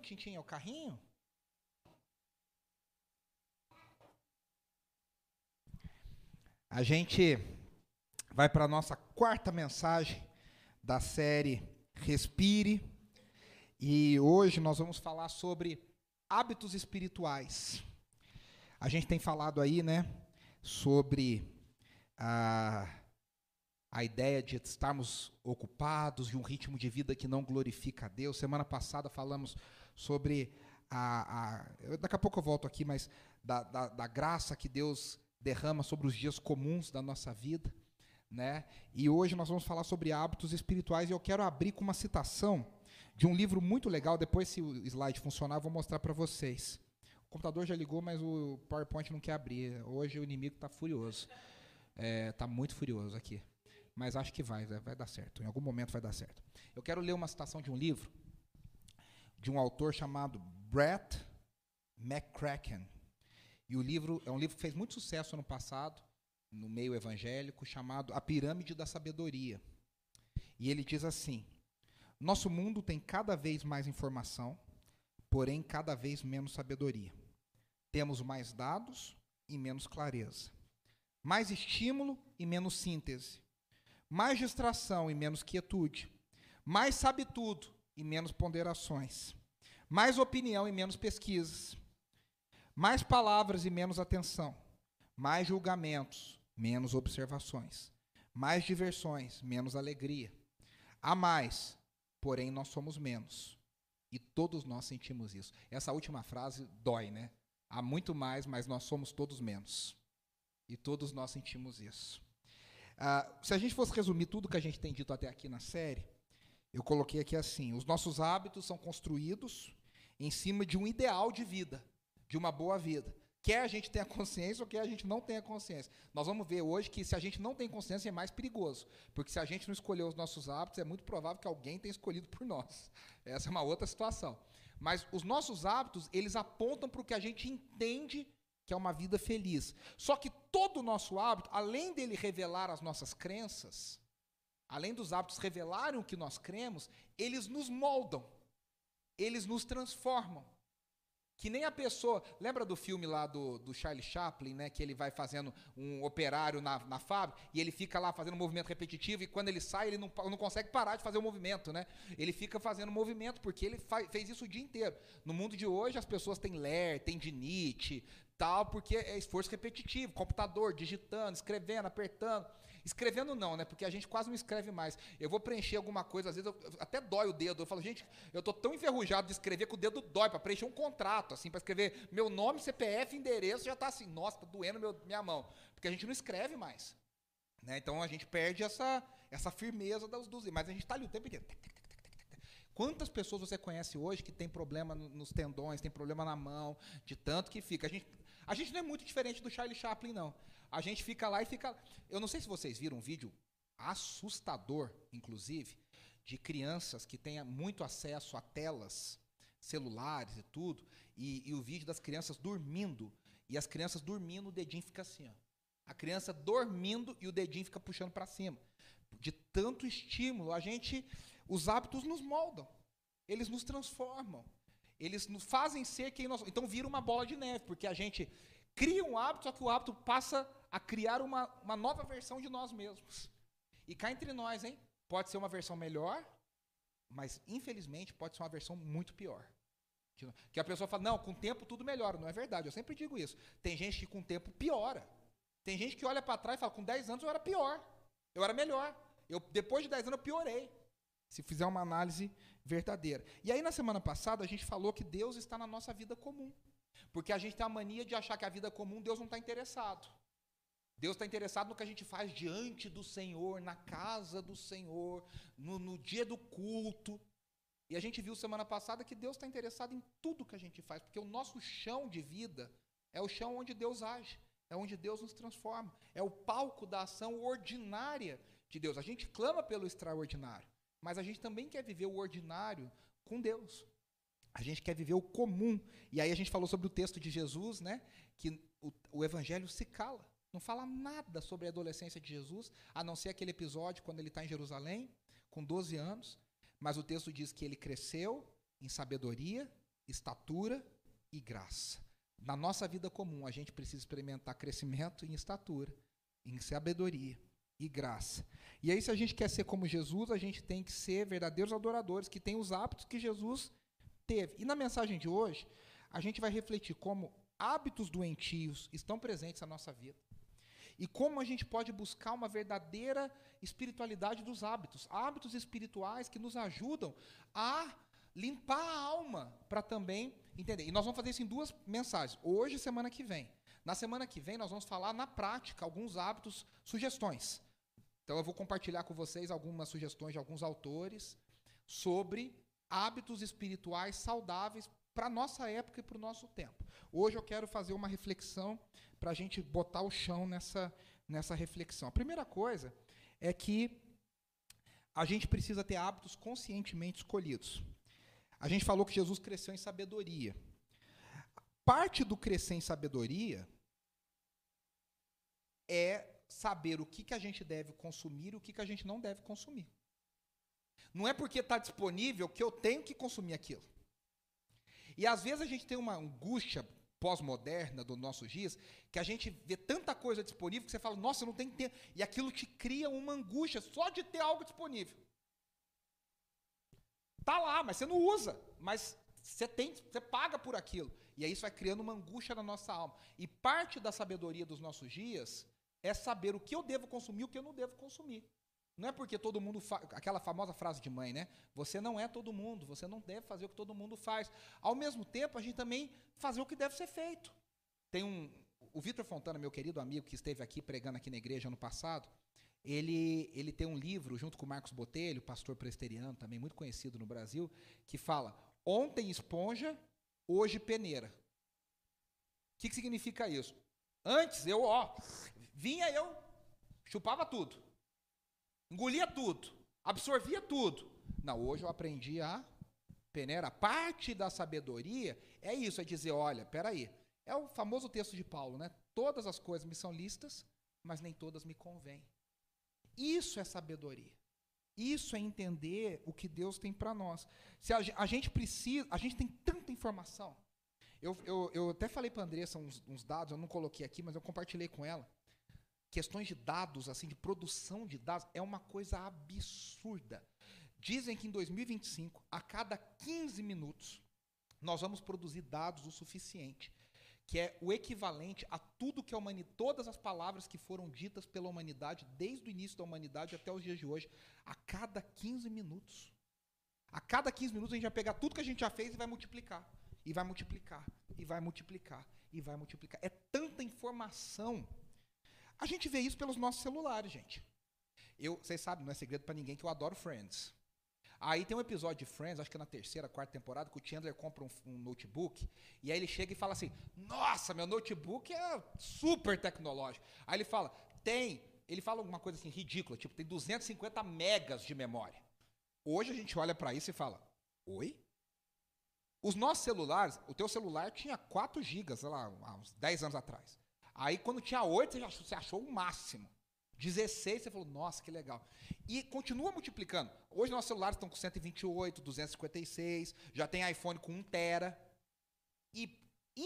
Tintim? É o carrinho? A gente vai para a nossa quarta mensagem da série Respire. E hoje nós vamos falar sobre hábitos espirituais. A gente tem falado aí, né, sobre a, a ideia de estarmos ocupados de um ritmo de vida que não glorifica a Deus. Semana passada falamos sobre a. a daqui a pouco eu volto aqui, mas da, da, da graça que Deus derrama sobre os dias comuns da nossa vida, né? E hoje nós vamos falar sobre hábitos espirituais e eu quero abrir com uma citação de um livro muito legal. Depois, se o slide funcionar, eu vou mostrar para vocês. O computador já ligou, mas o PowerPoint não quer abrir. Hoje o inimigo está furioso. Está é, tá muito furioso aqui. Mas acho que vai, vai dar certo. Em algum momento vai dar certo. Eu quero ler uma citação de um livro de um autor chamado Brett McCracken. E o livro é um livro que fez muito sucesso ano passado, no meio evangélico, chamado A Pirâmide da Sabedoria. E ele diz assim: Nosso mundo tem cada vez mais informação, porém cada vez menos sabedoria. Temos mais dados e menos clareza. Mais estímulo e menos síntese. Mais distração e menos quietude. Mais sabe tudo e menos ponderações. Mais opinião e menos pesquisas mais palavras e menos atenção. Mais julgamentos, menos observações. Mais diversões, menos alegria. Há mais, porém nós somos menos. E todos nós sentimos isso. Essa última frase dói, né? Há muito mais, mas nós somos todos menos. E todos nós sentimos isso. Ah, se a gente fosse resumir tudo que a gente tem dito até aqui na série, eu coloquei aqui assim: os nossos hábitos são construídos em cima de um ideal de vida de uma boa vida. Quer a gente tenha consciência ou quer a gente não tenha consciência. Nós vamos ver hoje que se a gente não tem consciência é mais perigoso. Porque se a gente não escolheu os nossos hábitos, é muito provável que alguém tenha escolhido por nós. Essa é uma outra situação. Mas os nossos hábitos, eles apontam para o que a gente entende que é uma vida feliz. Só que todo o nosso hábito, além dele revelar as nossas crenças, além dos hábitos revelarem o que nós cremos, eles nos moldam. Eles nos transformam. Que nem a pessoa. Lembra do filme lá do, do Charlie Chaplin, né? Que ele vai fazendo um operário na, na fábrica e ele fica lá fazendo um movimento repetitivo e quando ele sai, ele não, não consegue parar de fazer o movimento, né? Ele fica fazendo movimento porque ele faz, fez isso o dia inteiro. No mundo de hoje, as pessoas têm ler, tendinite, tal, porque é esforço repetitivo, computador, digitando, escrevendo, apertando. Escrevendo não, né? Porque a gente quase não escreve mais. Eu vou preencher alguma coisa, às vezes eu, até dói o dedo. Eu falo, gente, eu tô tão enferrujado de escrever que o dedo dói para preencher um contrato, assim, para escrever meu nome, CPF, endereço, já tá assim, nossa, tá doendo meu, minha mão. Porque a gente não escreve mais. Né? Então a gente perde essa, essa firmeza dos, dos. Mas a gente está ali o tempo inteiro. Quantas pessoas você conhece hoje que tem problema nos tendões, tem problema na mão, de tanto que fica? A gente, a gente não é muito diferente do Charlie Chaplin, não. A gente fica lá e fica. Eu não sei se vocês viram um vídeo assustador, inclusive, de crianças que têm muito acesso a telas celulares e tudo, e, e, o vídeo das crianças dormindo, e as crianças dormindo, o dedinho fica assim, ó. A criança dormindo e o dedinho fica puxando para cima. De tanto estímulo, a gente, os hábitos nos moldam, eles nos transformam, eles nos fazem ser quem nós. Então vira uma bola de neve, porque a gente cria um hábito, só que o hábito passa a criar uma, uma nova versão de nós mesmos. E cá entre nós, hein? Pode ser uma versão melhor, mas infelizmente pode ser uma versão muito pior. Que a pessoa fala, não, com o tempo tudo melhora. Não é verdade, eu sempre digo isso. Tem gente que com o tempo piora. Tem gente que olha para trás e fala, com 10 anos eu era pior. Eu era melhor. Eu, depois de 10 anos eu piorei. Se fizer uma análise verdadeira. E aí na semana passada a gente falou que Deus está na nossa vida comum. Porque a gente tem a mania de achar que a vida comum Deus não está interessado. Deus está interessado no que a gente faz diante do Senhor, na casa do Senhor, no, no dia do culto. E a gente viu semana passada que Deus está interessado em tudo que a gente faz, porque o nosso chão de vida é o chão onde Deus age, é onde Deus nos transforma, é o palco da ação ordinária de Deus. A gente clama pelo extraordinário, mas a gente também quer viver o ordinário com Deus. A gente quer viver o comum. E aí a gente falou sobre o texto de Jesus, né? Que o, o evangelho se cala. Não fala nada sobre a adolescência de Jesus, a não ser aquele episódio quando ele está em Jerusalém, com 12 anos. Mas o texto diz que ele cresceu em sabedoria, estatura e graça. Na nossa vida comum, a gente precisa experimentar crescimento em estatura, em sabedoria e graça. E aí, se a gente quer ser como Jesus, a gente tem que ser verdadeiros adoradores, que têm os hábitos que Jesus teve. E na mensagem de hoje, a gente vai refletir como hábitos doentios estão presentes na nossa vida. E como a gente pode buscar uma verdadeira espiritualidade dos hábitos, hábitos espirituais que nos ajudam a limpar a alma para também entender. E nós vamos fazer isso em duas mensagens, hoje e semana que vem. Na semana que vem, nós vamos falar na prática alguns hábitos, sugestões. Então, eu vou compartilhar com vocês algumas sugestões de alguns autores sobre hábitos espirituais saudáveis para a nossa época e para o nosso tempo. Hoje eu quero fazer uma reflexão para a gente botar o chão nessa, nessa reflexão. A primeira coisa é que a gente precisa ter hábitos conscientemente escolhidos. A gente falou que Jesus cresceu em sabedoria. Parte do crescer em sabedoria é saber o que, que a gente deve consumir e o que, que a gente não deve consumir. Não é porque está disponível que eu tenho que consumir aquilo. E às vezes a gente tem uma angústia pós-moderna dos nossos dias, que a gente vê tanta coisa disponível que você fala, nossa, não tem tempo. E aquilo te cria uma angústia só de ter algo disponível. Tá lá, mas você não usa. Mas você tem, você paga por aquilo. E aí isso vai criando uma angústia na nossa alma. E parte da sabedoria dos nossos dias é saber o que eu devo consumir e o que eu não devo consumir. Não é porque todo mundo faz. Aquela famosa frase de mãe, né? Você não é todo mundo, você não deve fazer o que todo mundo faz. Ao mesmo tempo, a gente também fazer o que deve ser feito. Tem um. O Vitor Fontana, meu querido amigo, que esteve aqui pregando aqui na igreja ano passado, ele, ele tem um livro, junto com o Marcos Botelho, pastor presteriano, também muito conhecido no Brasil, que fala: Ontem esponja, hoje peneira. O que, que significa isso? Antes eu, ó, vinha eu, chupava tudo, engolia tudo, absorvia tudo. Não, hoje eu aprendi a peneira. Parte da sabedoria é isso, é dizer, olha, peraí, é o famoso texto de Paulo, né? Todas as coisas me são listas, mas nem todas me convêm. Isso é sabedoria. Isso é entender o que Deus tem para nós. Se a, a, gente precisa, a gente tem tanta informação. Eu, eu, eu até falei para a Andressa uns, uns, dados, eu não coloquei aqui, mas eu compartilhei com ela. Questões de dados, assim, de produção de dados, é uma coisa absurda. Dizem que em 2025, a cada 15 minutos, nós vamos produzir dados o suficiente que é o equivalente a tudo que a humanidade, todas as palavras que foram ditas pela humanidade desde o início da humanidade até os dias de hoje, a cada 15 minutos. A cada 15 minutos a gente vai pegar tudo que a gente já fez e vai multiplicar. E vai multiplicar, e vai multiplicar, e vai multiplicar. É tanta informação. A gente vê isso pelos nossos celulares, gente. Eu, vocês sabem, não é segredo para ninguém que eu adoro Friends. Aí tem um episódio de Friends, acho que é na terceira, quarta temporada, que o Chandler compra um, um, notebook e aí ele chega e fala assim: Nossa, meu notebook é super tecnológico. Aí ele fala: Tem. Ele fala alguma coisa assim ridícula, tipo, tem 250 megas de memória. Hoje a gente olha para isso e fala: Oi? Os nossos celulares, o teu celular tinha 4 gigas, sei lá, uns 10 anos atrás. Aí quando tinha 8, você, achou, você achou o máximo. 16, você falou, nossa, que legal. E continua multiplicando. Hoje nossos celulares estão com 128, 256, já tem iPhone com 1 tera. E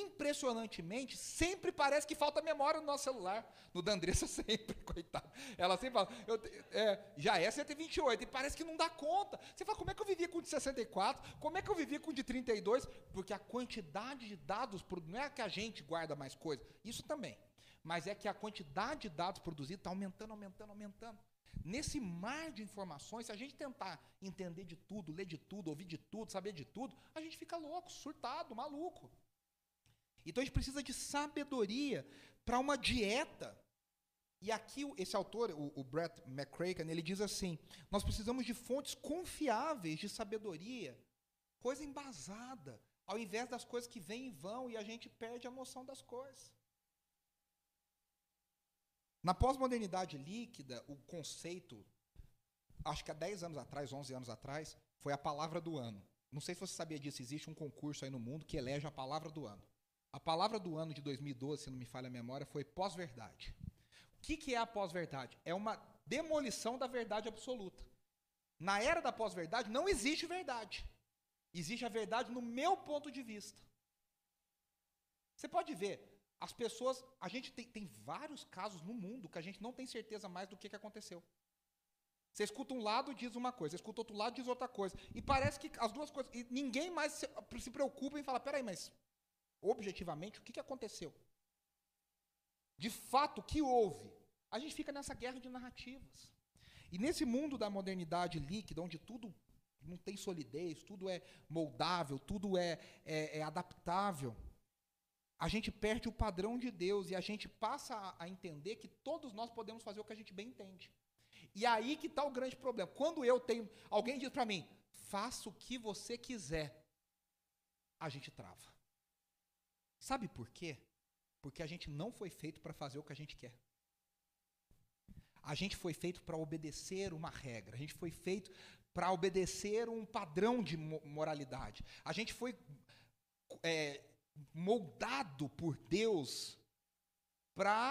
impressionantemente, sempre parece que falta memória no nosso celular. No da Andressa sempre, coitado. Ela sempre fala, eu, é, já é 128, e parece que não dá conta. Você fala, como é que eu vivia com de 64? Como é que eu vivia com de 32? Porque a quantidade de dados, não é que a gente guarda mais coisas, isso também mas é que a quantidade de dados produzidos está aumentando, aumentando, aumentando. Nesse mar de informações, se a gente tentar entender de tudo, ler de tudo, ouvir de tudo, saber de tudo, a gente fica louco, surtado, maluco. Então a gente precisa de sabedoria para uma dieta. E aqui esse autor, o, o Brett McCracken, ele diz assim: nós precisamos de fontes confiáveis de sabedoria, coisa embasada, ao invés das coisas que vêm e vão e a gente perde a noção das coisas. Na pós-modernidade líquida, o conceito, acho que há 10 anos atrás, 11 anos atrás, foi a palavra do ano. Não sei se você sabia disso, existe um concurso aí no mundo que elege a palavra do ano. A palavra do ano de 2012, se não me falha a memória, foi pós-verdade. O que, que é a pós-verdade? É uma demolição da verdade absoluta. Na era da pós-verdade não existe verdade. Existe a verdade no meu ponto de vista. Você pode ver, as pessoas. A gente tem, tem vários casos no mundo que a gente não tem certeza mais do que, que aconteceu. Você escuta um lado diz uma coisa, você escuta outro lado diz outra coisa. E parece que as duas coisas. E ninguém mais se, se preocupa em falar: peraí, mas objetivamente, o que, que aconteceu? De fato, o que houve? A gente fica nessa guerra de narrativas. E nesse mundo da modernidade líquida, onde tudo não tem solidez, tudo é moldável, tudo é, é, é adaptável, a gente perde o padrão de Deus e a gente passa a, a entender que todos nós podemos fazer o que a gente bem entende. E aí que está o grande problema. Quando eu tenho. Alguém diz para mim, faça o que você quiser, a gente trava. Sabe por quê? Porque a gente não foi feito para fazer o que a gente quer. A gente foi feito para obedecer uma regra. A gente foi feito para obedecer um padrão de moralidade. A gente foi é, moldado por Deus para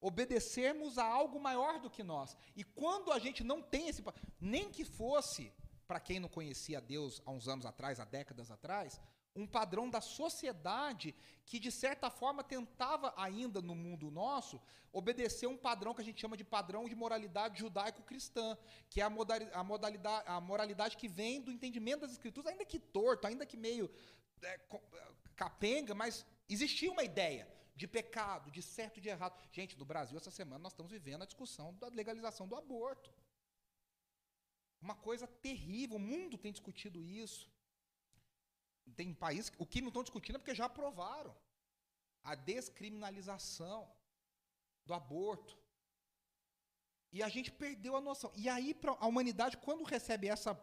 obedecermos a algo maior do que nós. E quando a gente não tem esse. Nem que fosse, para quem não conhecia Deus há uns anos atrás, há décadas atrás, um padrão da sociedade que, de certa forma, tentava ainda no mundo nosso obedecer um padrão que a gente chama de padrão de moralidade judaico-cristã, que é a, a, modalidade, a moralidade que vem do entendimento das escrituras, ainda que torto, ainda que meio é, capenga, mas existia uma ideia de pecado, de certo e de errado. Gente, no Brasil, essa semana, nós estamos vivendo a discussão da legalização do aborto. Uma coisa terrível, o mundo tem discutido isso. Tem países, o que não estão discutindo é porque já aprovaram a descriminalização do aborto. E a gente perdeu a noção. E aí, a humanidade, quando recebe essa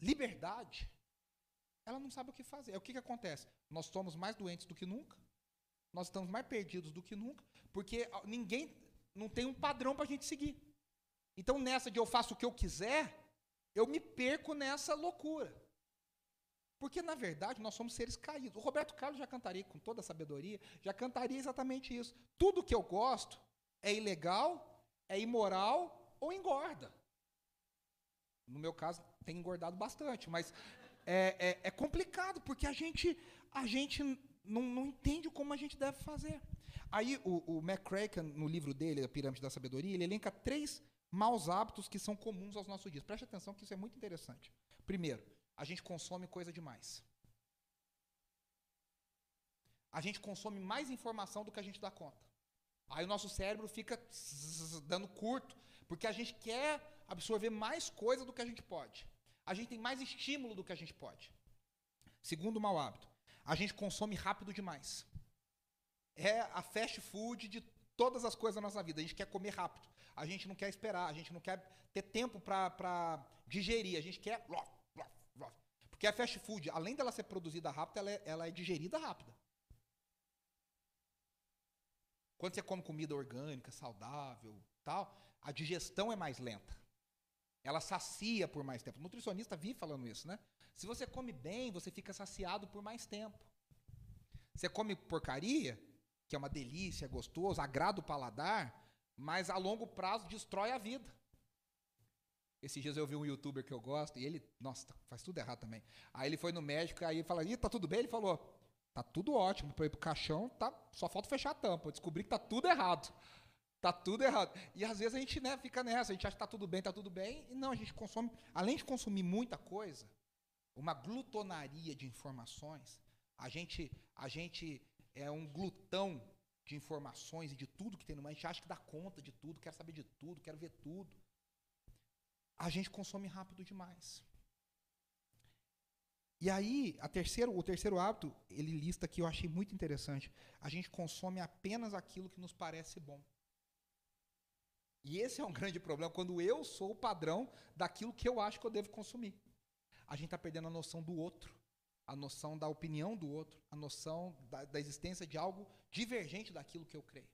liberdade, ela não sabe o que fazer. É o que, que acontece? Nós somos mais doentes do que nunca, nós estamos mais perdidos do que nunca, porque ninguém não tem um padrão para a gente seguir. Então, nessa de eu faço o que eu quiser, eu me perco nessa loucura. Porque, na verdade, nós somos seres caídos. O Roberto Carlos já cantaria com toda a sabedoria, já cantaria exatamente isso. Tudo que eu gosto é ilegal, é imoral ou engorda. No meu caso, tem engordado bastante, mas é, é, é complicado, porque a gente, a gente não, não, entende como a gente deve fazer. Aí o, o McCracken, no livro dele, A Pirâmide da Sabedoria, ele elenca três maus hábitos que são comuns aos nossos dias. Preste atenção que isso é muito interessante. Primeiro, a gente consome coisa demais. A gente consome mais informação do que a gente dá conta. Aí o nosso cérebro fica dando curto, porque a gente quer absorver mais coisa do que a gente pode. A gente tem mais estímulo do que a gente pode. Segundo mau hábito, a gente consome rápido demais. É a fast food de todas as coisas da nossa vida. A gente quer comer rápido. A gente não quer esperar. A gente não quer ter tempo para digerir. A gente quer. Porque a fast food, além dela ser produzida rápida, ela é, ela é digerida rápida. Quando você come comida orgânica, saudável, tal, a digestão é mais lenta. Ela sacia por mais tempo. O nutricionista vive falando isso, né? Se você come bem, você fica saciado por mais tempo. Você come porcaria, que é uma delícia, é gostoso, agrada o paladar, mas a longo prazo destrói a vida. Esses dias eu vi um youtuber que eu gosto e ele, nossa, faz tudo errado também. Aí ele foi no médico, aí ele falou, Ih, tá tudo bem? Ele falou, tá tudo ótimo, para ir pro caixão, tá, só falta fechar a tampa. Eu descobri que tá tudo errado. Tá tudo errado. E às vezes a gente né, fica nessa, a gente acha que tá tudo bem, tá tudo bem, e não, a gente consome, além de consumir muita coisa, uma glutonaria de informações, a gente, a gente é um glutão de informações e de tudo que tem no mundo, a gente acha que dá conta de tudo, quer saber de tudo, quer ver tudo. A gente consome rápido demais. E aí, terceiro, o terceiro hábito, ele lista que eu achei muito interessante. A gente consome apenas aquilo que nos parece bom. E esse é um grande problema quando eu sou o padrão daquilo que eu acho que eu devo consumir. A gente está perdendo a noção do outro, a noção da opinião do outro, a noção da, da existência de algo divergente daquilo que eu creio.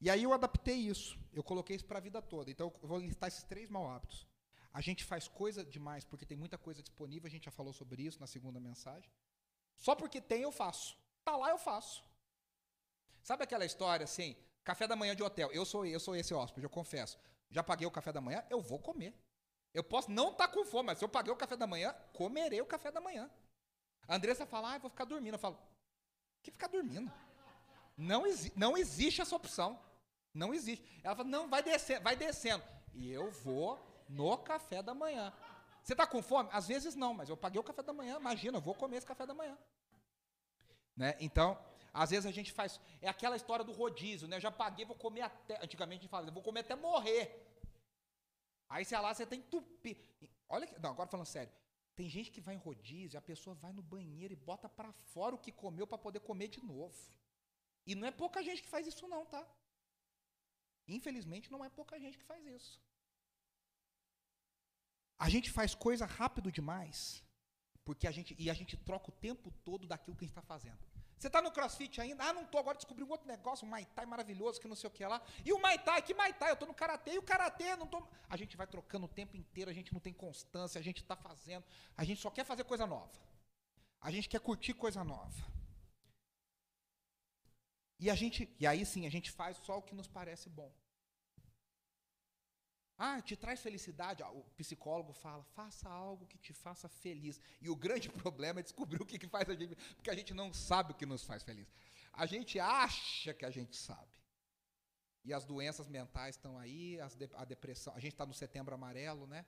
E aí eu adaptei isso, eu coloquei isso para a vida toda. Então eu vou listar esses três mau hábitos. A gente faz coisa demais porque tem muita coisa disponível, a gente já falou sobre isso na segunda mensagem. Só porque tem eu faço. Tá lá eu faço. Sabe aquela história assim, Café da manhã de hotel. Eu sou, eu sou esse hóspede, eu confesso. Já paguei o café da manhã, eu vou comer. Eu posso não estar tá com fome, mas se eu paguei o café da manhã, comerei o café da manhã. A Andressa fala, ah, vou ficar dormindo. Eu falo, que ficar dormindo? Não, exi não existe essa opção. Não existe. Ela fala, não, vai descendo, vai descendo. E eu vou no café da manhã. Você está com fome? Às vezes não, mas eu paguei o café da manhã, imagina, eu vou comer esse café da manhã. Né? Então, às vezes a gente faz. É aquela história do rodízio, né? Eu já paguei, vou comer até. Antigamente a gente falava, vou comer até morrer. Aí você lá, você tem tupi. Olha, não, agora falando sério. Tem gente que vai em rodízio, a pessoa vai no banheiro e bota para fora o que comeu para poder comer de novo. E não é pouca gente que faz isso não, tá? Infelizmente não é pouca gente que faz isso. A gente faz coisa rápido demais, porque a gente e a gente troca o tempo todo daquilo que a gente está fazendo. Você está no crossfit ainda? Ah, não estou, agora descobri um outro negócio, um Muay Thai maravilhoso, que não sei o que lá. E o Muay Thai, que Muay Thai? Eu estou no Karatê, e o Karatê, não estou... A gente vai trocando o tempo inteiro, a gente não tem constância, a gente está fazendo, a gente só quer fazer coisa nova. A gente quer curtir coisa nova. E a gente, e aí sim, a gente faz só o que nos parece bom. Ah, te traz felicidade. Ah, o psicólogo fala, faça algo que te faça feliz. E o grande problema é descobrir o que, que faz a gente, porque a gente não sabe o que nos faz feliz. A gente acha que a gente sabe. E as doenças mentais estão aí, de, a depressão. A gente está no setembro amarelo, né?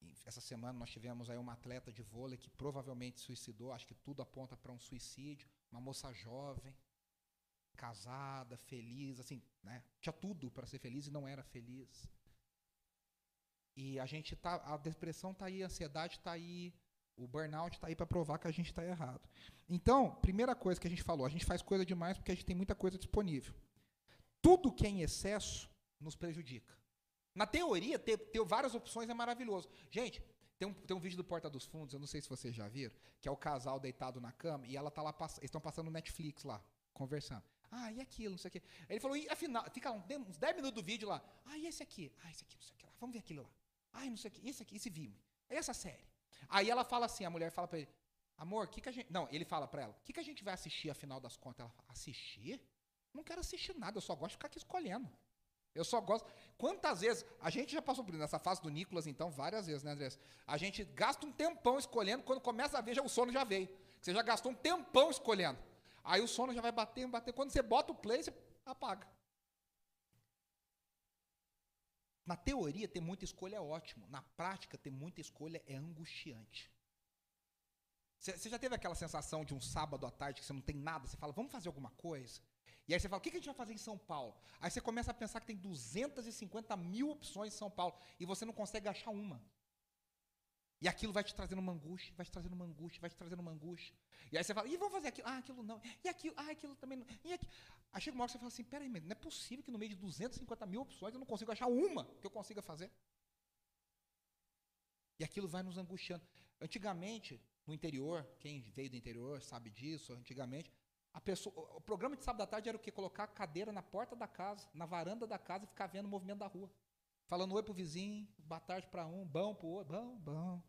E essa semana nós tivemos aí uma atleta de vôlei que provavelmente suicidou. Acho que tudo aponta para um suicídio. Uma moça jovem, casada, feliz, assim, né? Tinha tudo para ser feliz e não era feliz. E a gente tá, a depressão está aí, a ansiedade está aí, o burnout está aí para provar que a gente está errado. Então, primeira coisa que a gente falou, a gente faz coisa demais porque a gente tem muita coisa disponível. Tudo que é em excesso nos prejudica. Na teoria, ter, ter várias opções é maravilhoso. Gente, tem um, tem um vídeo do Porta dos Fundos, eu não sei se vocês já viram, que é o casal deitado na cama e ela tá lá, eles estão passando Netflix lá, conversando. Ah, e aquilo, não sei o quê. Ele falou, e afinal, fica uns 10 minutos do vídeo lá. Ah, e esse aqui? Ah, esse aqui, não sei o que lá. Vamos ver aquilo lá. Ai, não sei o que, esse aqui, esse filme. Essa série. Aí ela fala assim, a mulher fala para ele, amor, o que, que a gente. Não, ele fala para ela, o que, que a gente vai assistir afinal das contas? Ela fala, assistir? Não quero assistir nada, eu só gosto de ficar aqui escolhendo. Eu só gosto. Quantas vezes. A gente já passou por nessa fase do Nicolas, então, várias vezes, né, Andrés? A gente gasta um tempão escolhendo, quando começa a ver, já, o sono já veio. Você já gastou um tempão escolhendo. Aí o sono já vai bater, bater. Quando você bota o play, você apaga. Na teoria, ter muita escolha é ótimo. Na prática, ter muita escolha é angustiante. Você já teve aquela sensação de um sábado à tarde que você não tem nada? Você fala, vamos fazer alguma coisa? E aí você fala, o que a gente vai fazer em São Paulo? Aí você começa a pensar que tem 250 mil opções em São Paulo e você não consegue achar uma. E aquilo vai te trazendo uma angústia, vai te trazendo uma angústia, vai te trazendo uma angústia. E aí você fala, e vamos fazer aquilo? Ah, aquilo não. E aquilo, ah, aquilo também não. E aquilo. Aí chega uma hora que você fala assim, peraí, não é possível que no meio de 250 mil opções eu não consiga achar uma que eu consiga fazer. E aquilo vai nos angustiando. Antigamente, no interior, quem veio do interior sabe disso, antigamente, a pessoa, o programa de sábado à tarde era o quê? Colocar a cadeira na porta da casa, na varanda da casa e ficar vendo o movimento da rua. Falando oi pro vizinho, boa tarde para um, bom pro outro, bom, bom,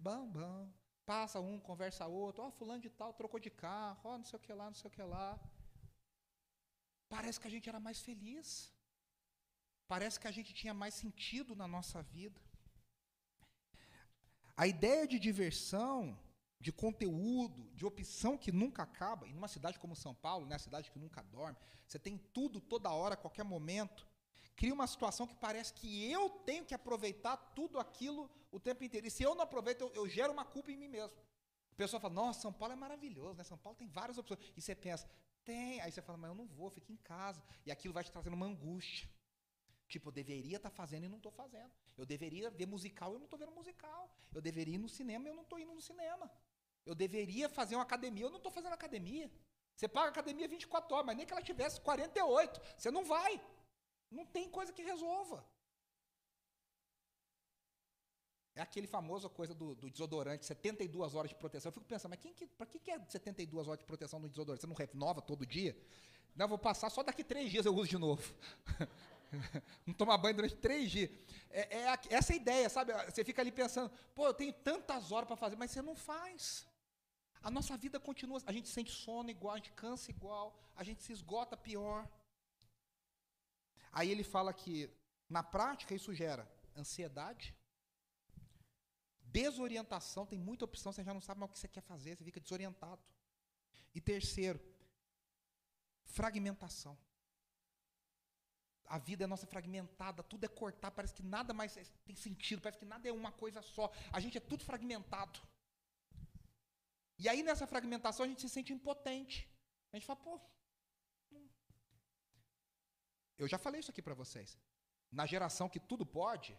bom, bom. Passa um, conversa outro, ó, oh, fulano de tal trocou de carro, ó, oh, não sei o que lá, não sei o que lá. Parece que a gente era mais feliz. Parece que a gente tinha mais sentido na nossa vida. A ideia de diversão, de conteúdo, de opção que nunca acaba, em uma cidade como São Paulo, né, cidade que nunca dorme, você tem tudo toda hora, a qualquer momento cria uma situação que parece que eu tenho que aproveitar tudo aquilo o tempo inteiro. E se eu não aproveito, eu, eu gero uma culpa em mim mesmo. A pessoa fala, nossa, São Paulo é maravilhoso, né? São Paulo tem várias opções. E você pensa, tem. Aí você fala, mas eu não vou, fico em casa. E aquilo vai te trazendo uma angústia. Tipo, eu deveria estar tá fazendo e não estou fazendo. Eu deveria ver musical e eu não estou vendo musical. Eu deveria ir no cinema e eu não estou indo no cinema. Eu deveria fazer uma academia, eu não estou fazendo academia. Você paga academia 24 horas, mas nem que ela tivesse 48. Você não vai. Não tem coisa que resolva. É aquele famoso coisa do, do, desodorante, 72 horas de proteção. Eu fico pensando, mas quem que, para que, que é 72 horas de proteção no desodorante? Você não renova todo dia? Não, vou passar só daqui três dias eu uso de novo. não tomar banho durante três dias. É, é essa é a ideia, sabe? Você fica ali pensando, pô, eu tenho tantas horas para fazer, mas você não faz. A nossa vida continua, a gente sente sono igual, a gente cansa igual, a gente se esgota pior. Aí ele fala que, na prática, isso gera ansiedade, Desorientação, tem muita opção, você já não sabe mais o que você quer fazer, você fica desorientado. E terceiro, fragmentação. A vida é nossa fragmentada, tudo é cortar, parece que nada mais tem sentido, parece que nada é uma coisa só. A gente é tudo fragmentado. E aí nessa fragmentação a gente se sente impotente. A gente fala, pô. Eu já falei isso aqui para vocês. Na geração que tudo pode,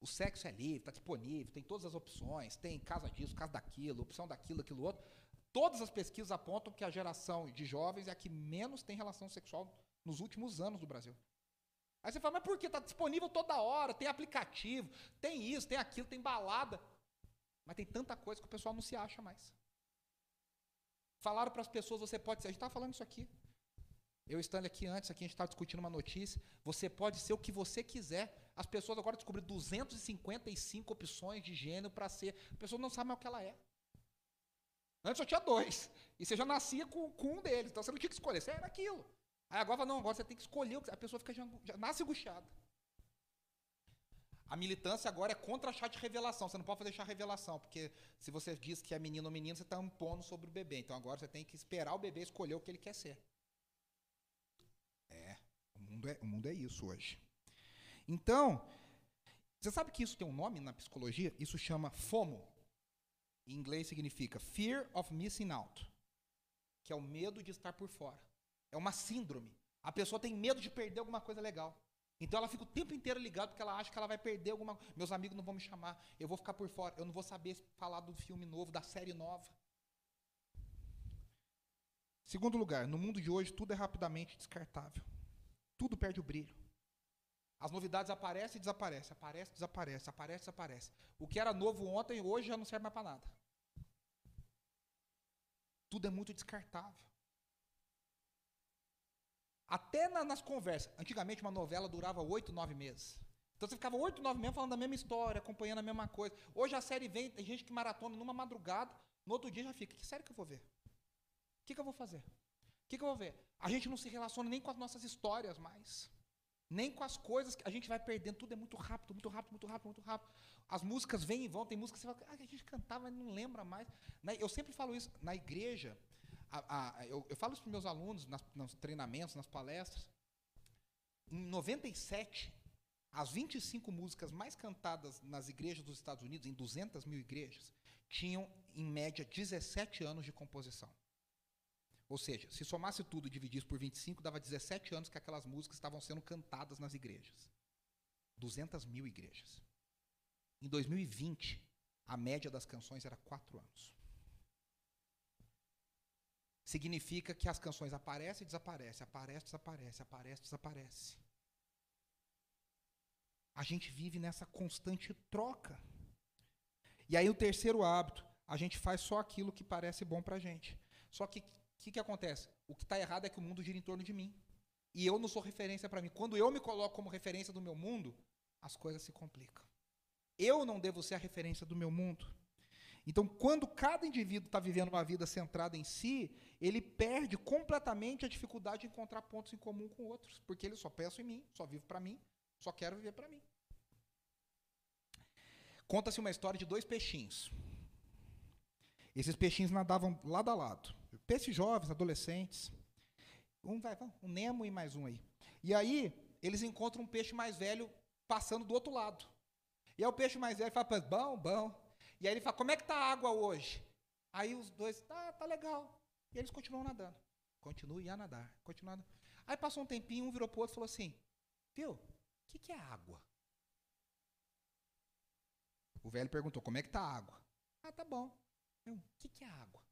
o sexo é livre, está disponível, tem todas as opções, tem casa disso, casa daquilo, opção daquilo, aquilo outro. Todas as pesquisas apontam que a geração de jovens é a que menos tem relação sexual nos últimos anos do Brasil. Aí você fala, mas por que? Está disponível toda hora, tem aplicativo, tem isso, tem aquilo, tem balada. Mas tem tanta coisa que o pessoal não se acha mais. Falaram para as pessoas, você pode ser. A gente estava falando isso aqui. Eu estando aqui antes, aqui a gente estava discutindo uma notícia. Você pode ser o que você quiser. As pessoas agora descobriram 255 opções de gênero para ser. A pessoa não sabe mais o que ela é. Antes só tinha dois. E você já nascia com, com um deles. Então você não tinha que escolher. Você era aquilo. Aí agora não, agora você tem que escolher. A pessoa fica já, já nasce angustiada. A militância agora é contra chá de revelação. Você não pode fazer chá de revelação, porque se você diz que é menino ou menino, você está impondo sobre o bebê. Então agora você tem que esperar o bebê escolher o que ele quer ser. Mundo é, o mundo é isso hoje. Então, você sabe que isso tem um nome na psicologia? Isso chama FOMO. Em inglês significa Fear of Missing Out, que é o medo de estar por fora. É uma síndrome. A pessoa tem medo de perder alguma coisa legal. Então ela fica o tempo inteiro ligada porque ela acha que ela vai perder alguma Meus amigos não vão me chamar, eu vou ficar por fora, eu não vou saber falar do filme novo, da série nova. Segundo lugar, no mundo de hoje tudo é rapidamente descartável. Tudo perde o brilho. As novidades aparecem e desaparecem, aparece, desaparece, aparece, desaparece. O que era novo ontem, hoje já não serve mais para nada. Tudo é muito descartável. Até na, nas conversas. Antigamente uma novela durava oito, nove meses. Então você ficava oito, nove meses falando da mesma história, acompanhando a mesma coisa. Hoje a série vem, tem gente que maratona numa madrugada, no outro dia já fica. Que série que eu vou ver? O que, que eu vou fazer? O que, que eu vou ver? A gente não se relaciona nem com as nossas histórias mais. Nem com as coisas que a gente vai perdendo. Tudo é muito rápido, muito rápido, muito rápido, muito rápido. As músicas vêm e vão. Tem músicas que você fala, ah, a gente cantava, mas não lembra mais. Eu sempre falo isso. Na igreja, a, a, eu, eu, falo isso para meus alunos nas, nos treinamentos, nas palestras. Em 97, as 25 músicas mais cantadas nas igrejas dos Estados Unidos, em 200 mil igrejas, tinham, em média, 17 anos de composição. Ou seja, se somasse tudo e dividisse por 25, dava 17 anos que aquelas músicas estavam sendo cantadas nas igrejas. 200 mil igrejas. Em 2020, a média das canções era 4 anos significa que as canções aparecem e desaparecem, aparece, desaparece, aparece, desaparece. A gente vive nessa constante troca. E aí o terceiro hábito, a gente faz só aquilo que parece bom para a gente. Só que que, que acontece? O que está errado é que o mundo gira em torno de mim. E eu não sou referência para mim. Quando eu me coloco como referência do meu mundo, as coisas se complicam. Eu não devo ser a referência do meu mundo. Então, quando cada indivíduo está vivendo uma vida centrada em si, ele perde completamente a dificuldade de encontrar pontos em comum com outros, porque ele só pensa em mim, só vive para mim, só quero viver para mim. Conta-se uma história de dois peixinhos. Esses peixinhos nadavam lado a lado. Peixes jovens, adolescentes. Um vai, um Nemo e mais um aí. E aí, eles encontram um peixe mais velho passando do outro lado. E aí o peixe mais velho fala, bom, bom, e aí ele fala, como é que tá a água hoje? Aí os dois, tá, tá legal. E eles continuam nadando. Continue a nadar, continuando. Aí passou um tempinho, um virou pro outro e falou assim, viu, o que, que é água? O velho perguntou, como é que tá a água? Ah, tá bom. O que, que é água?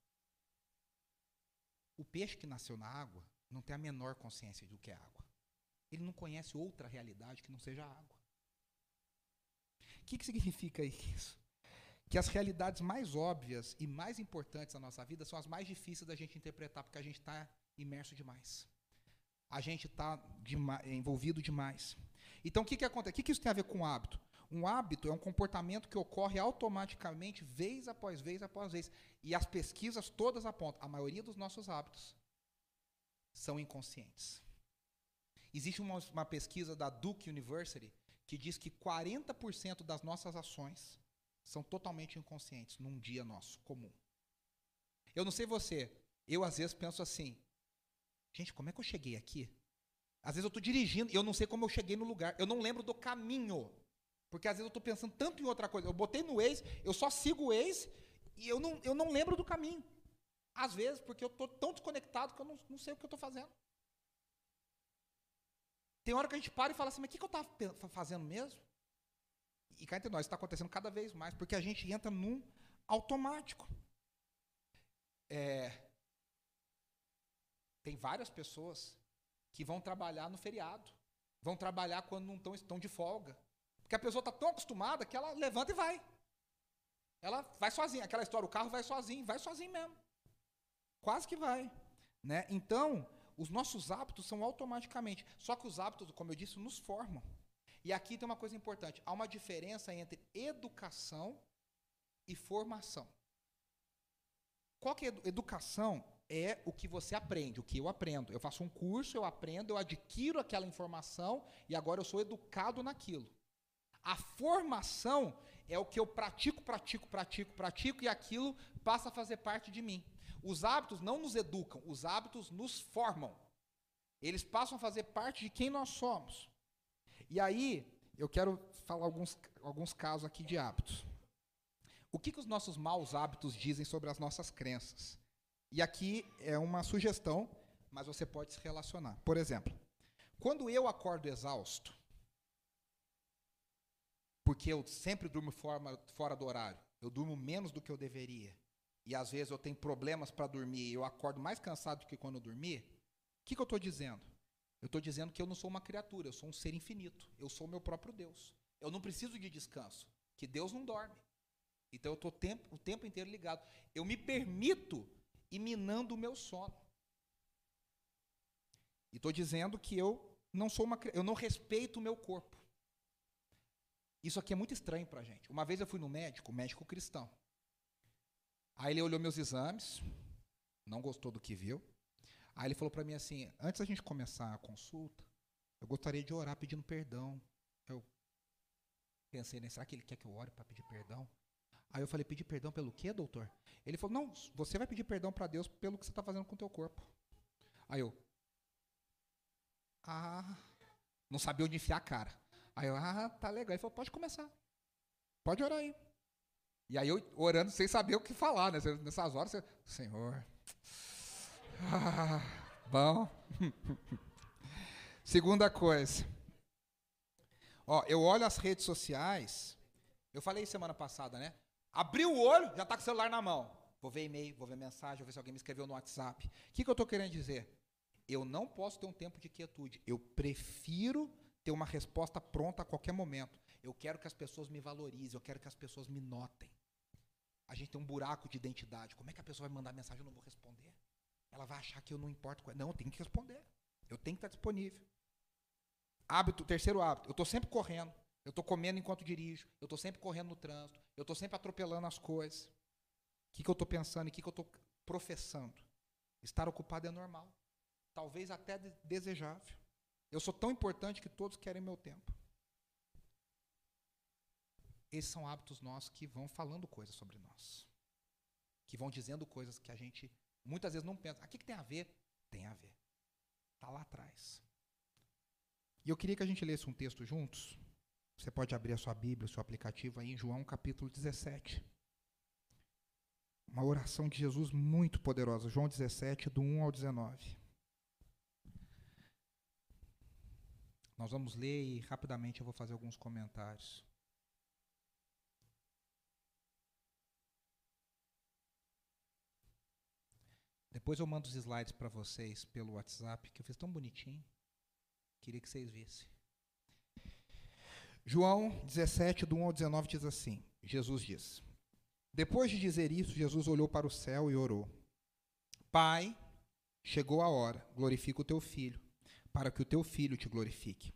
O peixe que nasceu na água não tem a menor consciência do que é água. Ele não conhece outra realidade que não seja água. O que, que significa isso? que as realidades mais óbvias e mais importantes da nossa vida são as mais difíceis da gente interpretar, porque a gente está imerso demais. A gente está envolvido demais. Então, o que, que acontece? O que, que isso tem a ver com hábito? Um hábito é um comportamento que ocorre automaticamente, vez após vez após vez. E as pesquisas todas apontam, a maioria dos nossos hábitos são inconscientes. Existe uma, uma pesquisa da Duke University que diz que 40% das nossas ações são totalmente inconscientes num dia nosso comum. Eu não sei você, eu às vezes penso assim: gente, como é que eu cheguei aqui? Às vezes eu estou dirigindo e eu não sei como eu cheguei no lugar, eu não lembro do caminho. Porque às vezes eu estou pensando tanto em outra coisa. Eu botei no Waze, eu só sigo o Waze e eu não, eu não lembro do caminho. Às vezes, porque eu estou tão desconectado que eu não, não sei o que eu estou fazendo. Tem hora que a gente para e fala assim, mas o que, que eu estava fazendo mesmo? E cá entre nós, está acontecendo cada vez mais, porque a gente entra num automático. É, tem várias pessoas que vão trabalhar no feriado, vão trabalhar quando não estão, estão de folga. Porque a pessoa está tão acostumada que ela levanta e vai. Ela vai sozinha. Aquela história, o carro vai sozinho, vai sozinho mesmo. Quase que vai. Né? Então, os nossos hábitos são automaticamente. Só que os hábitos, como eu disse, nos formam. E aqui tem uma coisa importante: há uma diferença entre educação e formação. Qual que é educação? É o que você aprende, o que eu aprendo. Eu faço um curso, eu aprendo, eu adquiro aquela informação e agora eu sou educado naquilo. A formação é o que eu pratico, pratico, pratico, pratico e aquilo passa a fazer parte de mim. Os hábitos não nos educam, os hábitos nos formam. Eles passam a fazer parte de quem nós somos. E aí, eu quero falar alguns, alguns casos aqui de hábitos. O que, que os nossos maus hábitos dizem sobre as nossas crenças? E aqui é uma sugestão, mas você pode se relacionar. Por exemplo, quando eu acordo exausto, porque eu sempre durmo fora, fora do horário, eu durmo menos do que eu deveria, e às vezes eu tenho problemas para dormir, eu acordo mais cansado do que quando eu dormi, o que, que eu estou dizendo? Eu estou dizendo que eu não sou uma criatura, eu sou um ser infinito. Eu sou o meu próprio Deus. Eu não preciso de descanso, que Deus não dorme. Então eu estou o tempo inteiro ligado. Eu me permito ir minando o meu sono. E estou dizendo que eu não sou uma eu não respeito o meu corpo. Isso aqui é muito estranho para a gente. Uma vez eu fui no médico, médico cristão. Aí ele olhou meus exames, não gostou do que viu. Aí ele falou para mim assim: antes da gente começar a consulta, eu gostaria de orar pedindo perdão. Eu pensei, né, será que ele quer que eu ore para pedir perdão? Aí eu falei: pedir perdão pelo quê, doutor? Ele falou: não, você vai pedir perdão para Deus pelo que você está fazendo com o teu corpo. Aí eu, ah, não sabia onde enfiar a cara. Aí eu, ah, tá legal. Ele falou: pode começar, pode orar aí. E aí eu orando sem saber o que falar, né? Nessas horas, você, Senhor, ah, bom. Segunda coisa. Ó, eu olho as redes sociais. Eu falei semana passada, né? Abriu o olho, já está com o celular na mão. Vou ver e-mail, vou ver mensagem, vou ver se alguém me escreveu no WhatsApp. O que, que eu estou querendo dizer? Eu não posso ter um tempo de quietude. Eu prefiro ter uma resposta pronta a qualquer momento. Eu quero que as pessoas me valorizem, eu quero que as pessoas me notem. A gente tem um buraco de identidade. Como é que a pessoa vai mandar mensagem e eu não vou responder? ela vai achar que eu não importo com ela. Não, eu tenho que responder. Eu tenho que estar disponível. Hábito, terceiro hábito, eu estou sempre correndo. Eu estou comendo enquanto dirijo. Eu estou sempre correndo no trânsito. Eu estou sempre atropelando as coisas. O que, que eu estou pensando e o que, que eu estou professando? Estar ocupado é normal. Talvez até desejável. Eu sou tão importante que todos querem meu tempo. Esses são hábitos nossos que vão falando coisas sobre nós. Que vão dizendo coisas que a gente muitas vezes não pensa, o que, que tem a ver? Tem a ver. Está lá atrás. E eu queria que a gente lesse um texto juntos. Você pode abrir a sua Bíblia, o seu aplicativo aí em João capítulo 17. Uma oração de Jesus muito poderosa. João 17, do 1 ao 19. Nós vamos ler e rapidamente eu vou fazer alguns comentários. Depois eu mando os slides para vocês pelo WhatsApp, que eu fiz tão bonitinho. Queria que vocês vissem. João 17, do 1 ao 19, diz assim: Jesus diz. Depois de dizer isso, Jesus olhou para o céu e orou: Pai, chegou a hora, glorifica o teu filho, para que o teu filho te glorifique.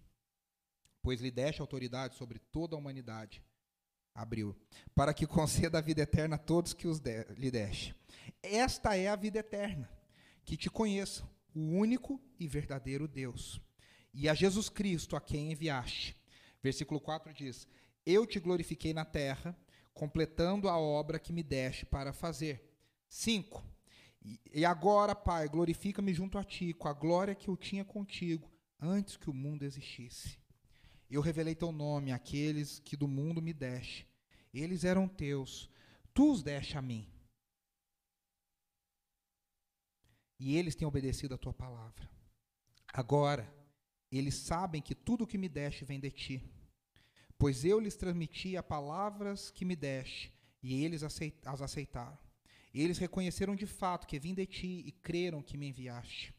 Pois lhe deste autoridade sobre toda a humanidade. Abriu. Para que conceda a vida eterna a todos que os de, lhe deste esta é a vida eterna, que te conheçam, o único e verdadeiro Deus, e a Jesus Cristo, a quem enviaste. Versículo 4 diz: Eu te glorifiquei na terra, completando a obra que me deste para fazer. 5. E agora, Pai, glorifica-me junto a ti, com a glória que eu tinha contigo, antes que o mundo existisse. Eu revelei teu nome àqueles que do mundo me deste. Eles eram teus, tu os deste a mim. E eles têm obedecido a tua palavra. Agora, eles sabem que tudo o que me deste vem de ti. Pois eu lhes transmiti as palavras que me deste, e eles as aceitaram. Eles reconheceram de fato que vim de ti e creram que me enviaste.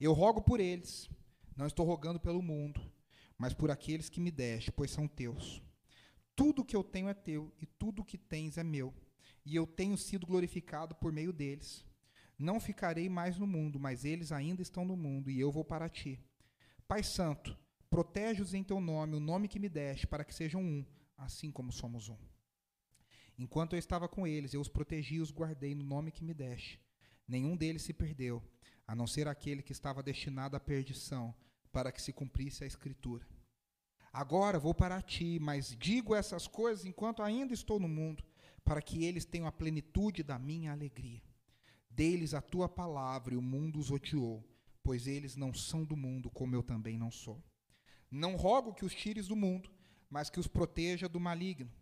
Eu rogo por eles, não estou rogando pelo mundo, mas por aqueles que me deste, pois são teus. Tudo que eu tenho é teu, e tudo que tens é meu, e eu tenho sido glorificado por meio deles. Não ficarei mais no mundo, mas eles ainda estão no mundo, e eu vou para ti. Pai Santo, protege-os em teu nome, o nome que me deste, para que sejam um, assim como somos um. Enquanto eu estava com eles, eu os protegi e os guardei no nome que me deste. Nenhum deles se perdeu, a não ser aquele que estava destinado à perdição, para que se cumprisse a Escritura. Agora vou para ti, mas digo essas coisas enquanto ainda estou no mundo, para que eles tenham a plenitude da minha alegria. Dê-lhes a tua palavra e o mundo os odiou, pois eles não são do mundo, como eu também não sou. Não rogo que os tires do mundo, mas que os proteja do maligno.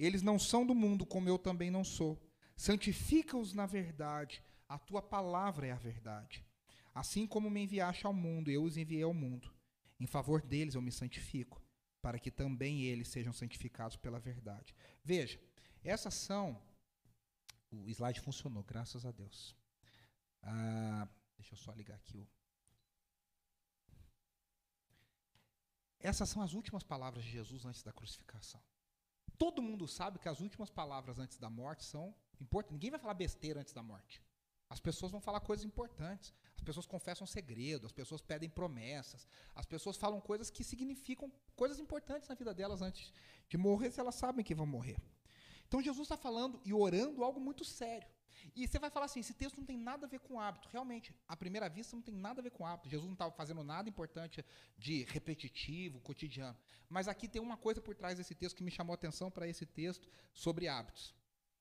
Eles não são do mundo, como eu também não sou. Santifica-os na verdade, a tua palavra é a verdade. Assim como me enviaste ao mundo, eu os enviei ao mundo. Em favor deles eu me santifico, para que também eles sejam santificados pela verdade. Veja, essa ação, o slide funcionou, graças a Deus. Ah, deixa eu só ligar aqui o. Essas são as últimas palavras de Jesus antes da crucificação. Todo mundo sabe que as últimas palavras antes da morte são importantes. Ninguém vai falar besteira antes da morte. As pessoas vão falar coisas importantes. As pessoas confessam segredo, as pessoas pedem promessas, as pessoas falam coisas que significam coisas importantes na vida delas antes de morrer, se elas sabem que vão morrer. Então Jesus está falando e orando algo muito sério. E você vai falar assim: esse texto não tem nada a ver com hábito. Realmente, à primeira vista, não tem nada a ver com hábito. Jesus não estava fazendo nada importante de repetitivo, cotidiano. Mas aqui tem uma coisa por trás desse texto que me chamou a atenção para esse texto sobre hábitos.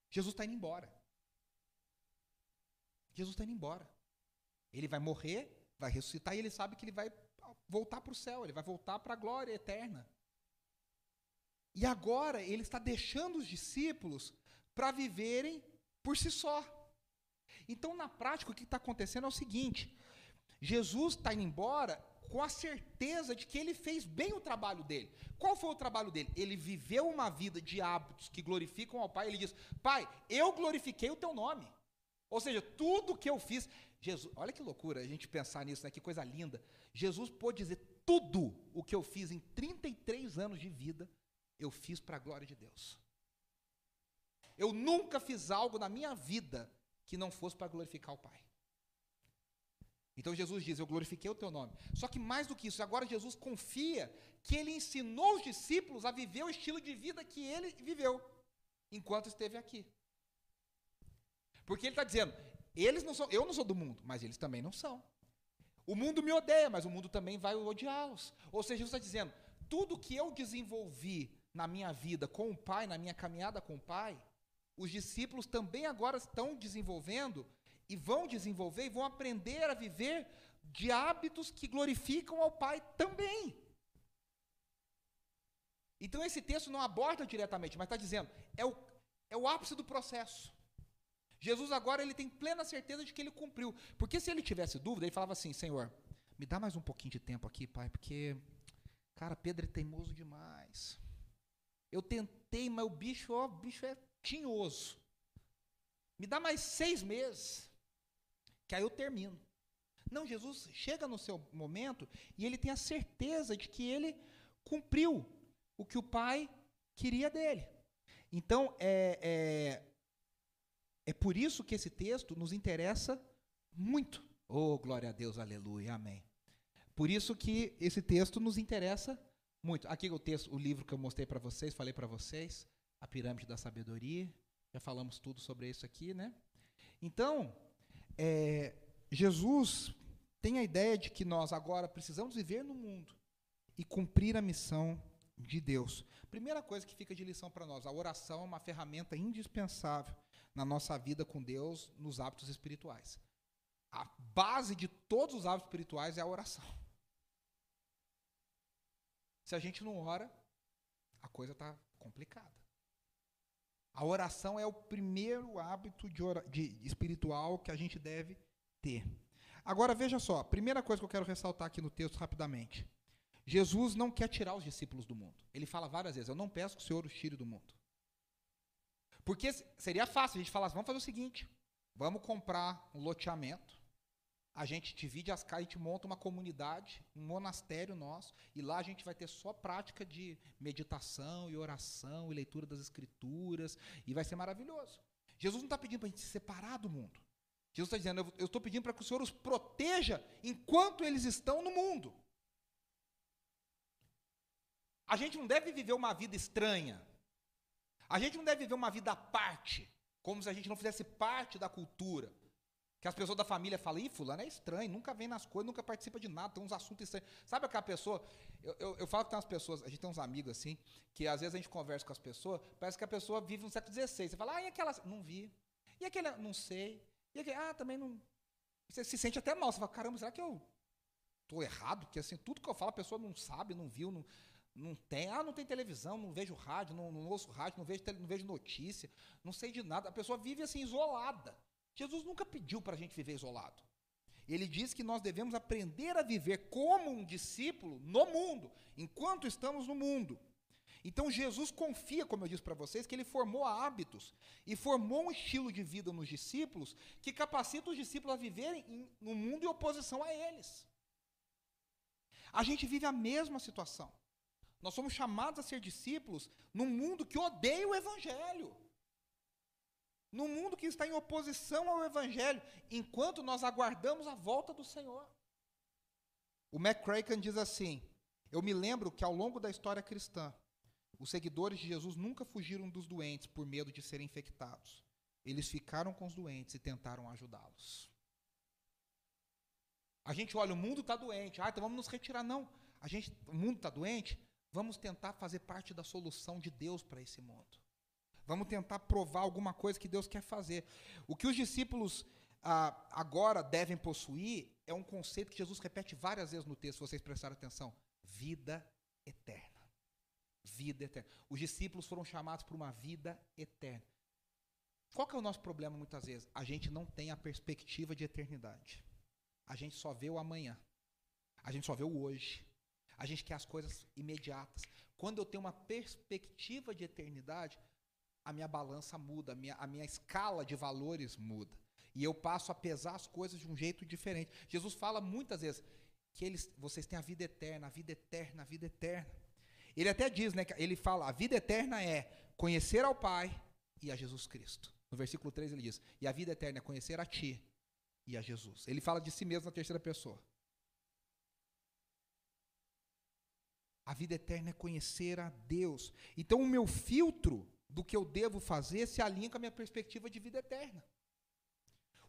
Jesus está indo embora. Jesus está indo embora. Ele vai morrer, vai ressuscitar e ele sabe que ele vai voltar para o céu, ele vai voltar para a glória eterna. E agora ele está deixando os discípulos para viverem por si só. Então, na prática, o que está acontecendo é o seguinte: Jesus está indo embora com a certeza de que ele fez bem o trabalho dele. Qual foi o trabalho dele? Ele viveu uma vida de hábitos que glorificam ao Pai. Ele diz: Pai, eu glorifiquei o teu nome. Ou seja, tudo que eu fiz. Jesus, olha que loucura a gente pensar nisso, né? que coisa linda. Jesus pôde dizer: tudo o que eu fiz em 33 anos de vida, eu fiz para a glória de Deus. Eu nunca fiz algo na minha vida que não fosse para glorificar o Pai. Então Jesus diz: Eu glorifiquei o teu nome. Só que mais do que isso, agora Jesus confia que ele ensinou os discípulos a viver o estilo de vida que ele viveu enquanto esteve aqui. Porque ele está dizendo: eles não são, eu não sou do mundo, mas eles também não são. O mundo me odeia, mas o mundo também vai odiá-los. Ou seja, Jesus está dizendo: tudo que eu desenvolvi na minha vida com o Pai, na minha caminhada com o Pai, os discípulos também agora estão desenvolvendo e vão desenvolver e vão aprender a viver de hábitos que glorificam ao Pai também. Então esse texto não aborda diretamente, mas está dizendo, é o, é o ápice do processo. Jesus agora ele tem plena certeza de que ele cumpriu. Porque se ele tivesse dúvida, ele falava assim, Senhor, me dá mais um pouquinho de tempo aqui, Pai, porque, cara, Pedro é teimoso demais. Eu tentei, mas o bicho, ó, o bicho é tinhoso. Me dá mais seis meses, que aí eu termino. Não, Jesus chega no seu momento e ele tem a certeza de que ele cumpriu o que o Pai queria dele. Então, é, é, é por isso que esse texto nos interessa muito. Oh, glória a Deus, aleluia, amém. Por isso que esse texto nos interessa muito. Aqui o texto, o livro que eu mostrei para vocês, falei para vocês, a pirâmide da sabedoria. Já falamos tudo sobre isso aqui, né? Então, é, Jesus tem a ideia de que nós agora precisamos viver no mundo e cumprir a missão de Deus. Primeira coisa que fica de lição para nós: a oração é uma ferramenta indispensável na nossa vida com Deus, nos hábitos espirituais. A base de todos os hábitos espirituais é a oração. Se a gente não ora, a coisa está complicada. A oração é o primeiro hábito de, de espiritual que a gente deve ter. Agora veja só, primeira coisa que eu quero ressaltar aqui no texto rapidamente. Jesus não quer tirar os discípulos do mundo. Ele fala várias vezes: Eu não peço que o Senhor os tire do mundo. Porque seria fácil a gente falar: Vamos fazer o seguinte, vamos comprar um loteamento, a gente divide as casas, a gente monta uma comunidade, um monastério nosso, e lá a gente vai ter só prática de meditação e oração e leitura das escrituras, e vai ser maravilhoso. Jesus não está pedindo para a gente se separar do mundo. Jesus está dizendo, eu estou pedindo para que o Senhor os proteja enquanto eles estão no mundo. A gente não deve viver uma vida estranha. A gente não deve viver uma vida à parte, como se a gente não fizesse parte da cultura. Que as pessoas da família falam, ih, fulano é estranho, nunca vem nas coisas, nunca participa de nada, tem uns assuntos estranhos. Sabe aquela pessoa, eu, eu, eu, falo que tem umas pessoas, a gente tem uns amigos assim, que às vezes a gente conversa com as pessoas, parece que a pessoa vive no século XVI. Você fala, ah, e aquela, não vi. E aquele, não sei. E aquele, ah, também não. Você se sente até mal, você fala, caramba, será que eu estou errado? Porque assim, tudo que eu falo a pessoa não sabe, não viu, não, não tem. Ah, não tem televisão, não vejo rádio, não, não ouço rádio, não vejo, não vejo notícia, não sei de nada. A pessoa vive assim, isolada. Jesus nunca pediu para a gente viver isolado. Ele diz que nós devemos aprender a viver como um discípulo no mundo, enquanto estamos no mundo. Então Jesus confia, como eu disse para vocês, que ele formou hábitos e formou um estilo de vida nos discípulos que capacita os discípulos a viverem em, no mundo em oposição a eles. A gente vive a mesma situação. Nós somos chamados a ser discípulos num mundo que odeia o evangelho no mundo que está em oposição ao Evangelho, enquanto nós aguardamos a volta do Senhor. O McCracken diz assim: Eu me lembro que ao longo da história cristã, os seguidores de Jesus nunca fugiram dos doentes por medo de serem infectados. Eles ficaram com os doentes e tentaram ajudá-los. A gente olha, o mundo está doente, ah, então vamos nos retirar. Não, a gente, o mundo está doente, vamos tentar fazer parte da solução de Deus para esse mundo. Vamos tentar provar alguma coisa que Deus quer fazer. O que os discípulos ah, agora devem possuir é um conceito que Jesus repete várias vezes no texto, se vocês prestarem atenção: vida eterna. Vida eterna. Os discípulos foram chamados para uma vida eterna. Qual que é o nosso problema muitas vezes? A gente não tem a perspectiva de eternidade. A gente só vê o amanhã. A gente só vê o hoje. A gente quer as coisas imediatas. Quando eu tenho uma perspectiva de eternidade, a minha balança muda, a minha, a minha escala de valores muda. E eu passo a pesar as coisas de um jeito diferente. Jesus fala muitas vezes que eles, vocês têm a vida eterna, a vida eterna, a vida eterna. Ele até diz, né, ele fala, a vida eterna é conhecer ao Pai e a Jesus Cristo. No versículo 3 ele diz: "E a vida eterna é conhecer a ti e a Jesus". Ele fala de si mesmo na terceira pessoa. A vida eterna é conhecer a Deus. Então o meu filtro do que eu devo fazer se alinha com a minha perspectiva de vida eterna.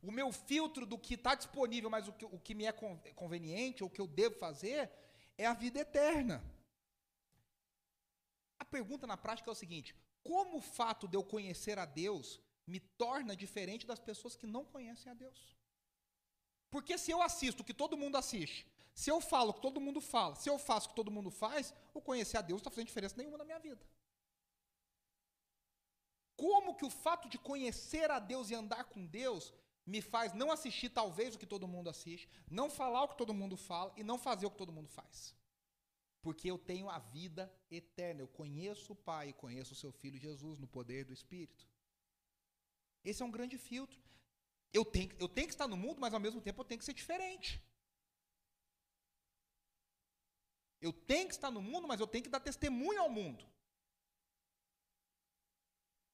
O meu filtro do que está disponível, mas o que, o que me é conveniente, ou o que eu devo fazer, é a vida eterna. A pergunta na prática é o seguinte: como o fato de eu conhecer a Deus me torna diferente das pessoas que não conhecem a Deus? Porque se eu assisto o que todo mundo assiste, se eu falo o que todo mundo fala, se eu faço o que todo mundo faz, o conhecer a Deus não está fazendo diferença nenhuma na minha vida. Como que o fato de conhecer a Deus e andar com Deus me faz não assistir talvez o que todo mundo assiste, não falar o que todo mundo fala e não fazer o que todo mundo faz? Porque eu tenho a vida eterna. Eu conheço o Pai conheço o seu Filho Jesus no poder do Espírito. Esse é um grande filtro. Eu tenho, eu tenho que estar no mundo, mas ao mesmo tempo eu tenho que ser diferente. Eu tenho que estar no mundo, mas eu tenho que dar testemunho ao mundo.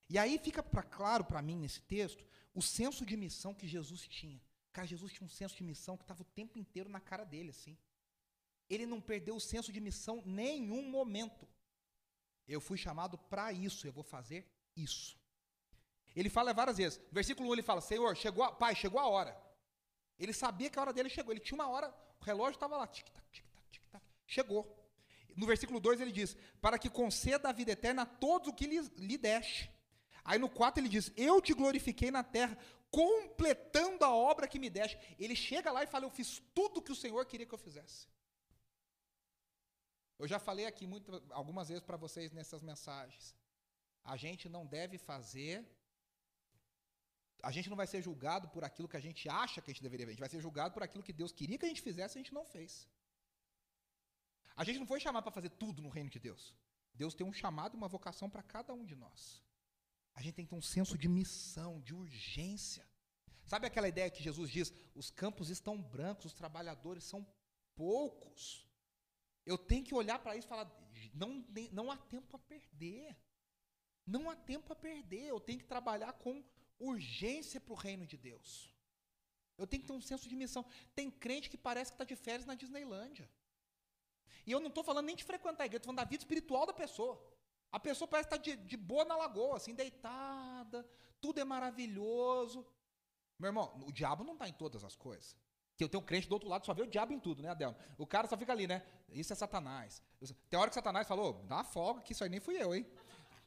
E aí fica pra, claro para mim nesse texto o senso de missão que Jesus tinha. Cara, Jesus tinha um senso de missão que estava o tempo inteiro na cara dele, assim. Ele não perdeu o senso de missão nenhum momento. Eu fui chamado para isso, eu vou fazer isso. Ele fala várias vezes. Versículo 1 ele fala: Senhor, chegou a, Pai, chegou a hora. Ele sabia que a hora dele chegou. Ele tinha uma hora, o relógio estava lá, tic-tac, tic-tac, tic-tac. Chegou. no versículo 2 ele diz: Para que conceda a vida eterna a todos o que lhe, lhe deste. Aí no 4 ele diz: Eu te glorifiquei na terra, completando a obra que me deste. Ele chega lá e fala: Eu fiz tudo que o Senhor queria que eu fizesse. Eu já falei aqui muito, algumas vezes para vocês nessas mensagens. A gente não deve fazer. A gente não vai ser julgado por aquilo que a gente acha que a gente deveria ver. A gente vai ser julgado por aquilo que Deus queria que a gente fizesse e a gente não fez. A gente não foi chamado para fazer tudo no reino de Deus. Deus tem um chamado e uma vocação para cada um de nós. A gente tem que ter um senso de missão, de urgência. Sabe aquela ideia que Jesus diz: os campos estão brancos, os trabalhadores são poucos. Eu tenho que olhar para isso e falar: não, não há tempo a perder. Não há tempo a perder. Eu tenho que trabalhar com urgência para o reino de Deus. Eu tenho que ter um senso de missão. Tem crente que parece que está de férias na Disneylândia. E eu não estou falando nem de frequentar a igreja, estou falando da vida espiritual da pessoa. A pessoa parece estar de, de boa na lagoa, assim, deitada, tudo é maravilhoso. Meu irmão, o diabo não está em todas as coisas. Que eu tenho um crente do outro lado, só vê o diabo em tudo, né, Adelmo? O cara só fica ali, né? Isso é Satanás. Tem hora que Satanás falou, dá uma folga, que isso aí nem fui eu, hein?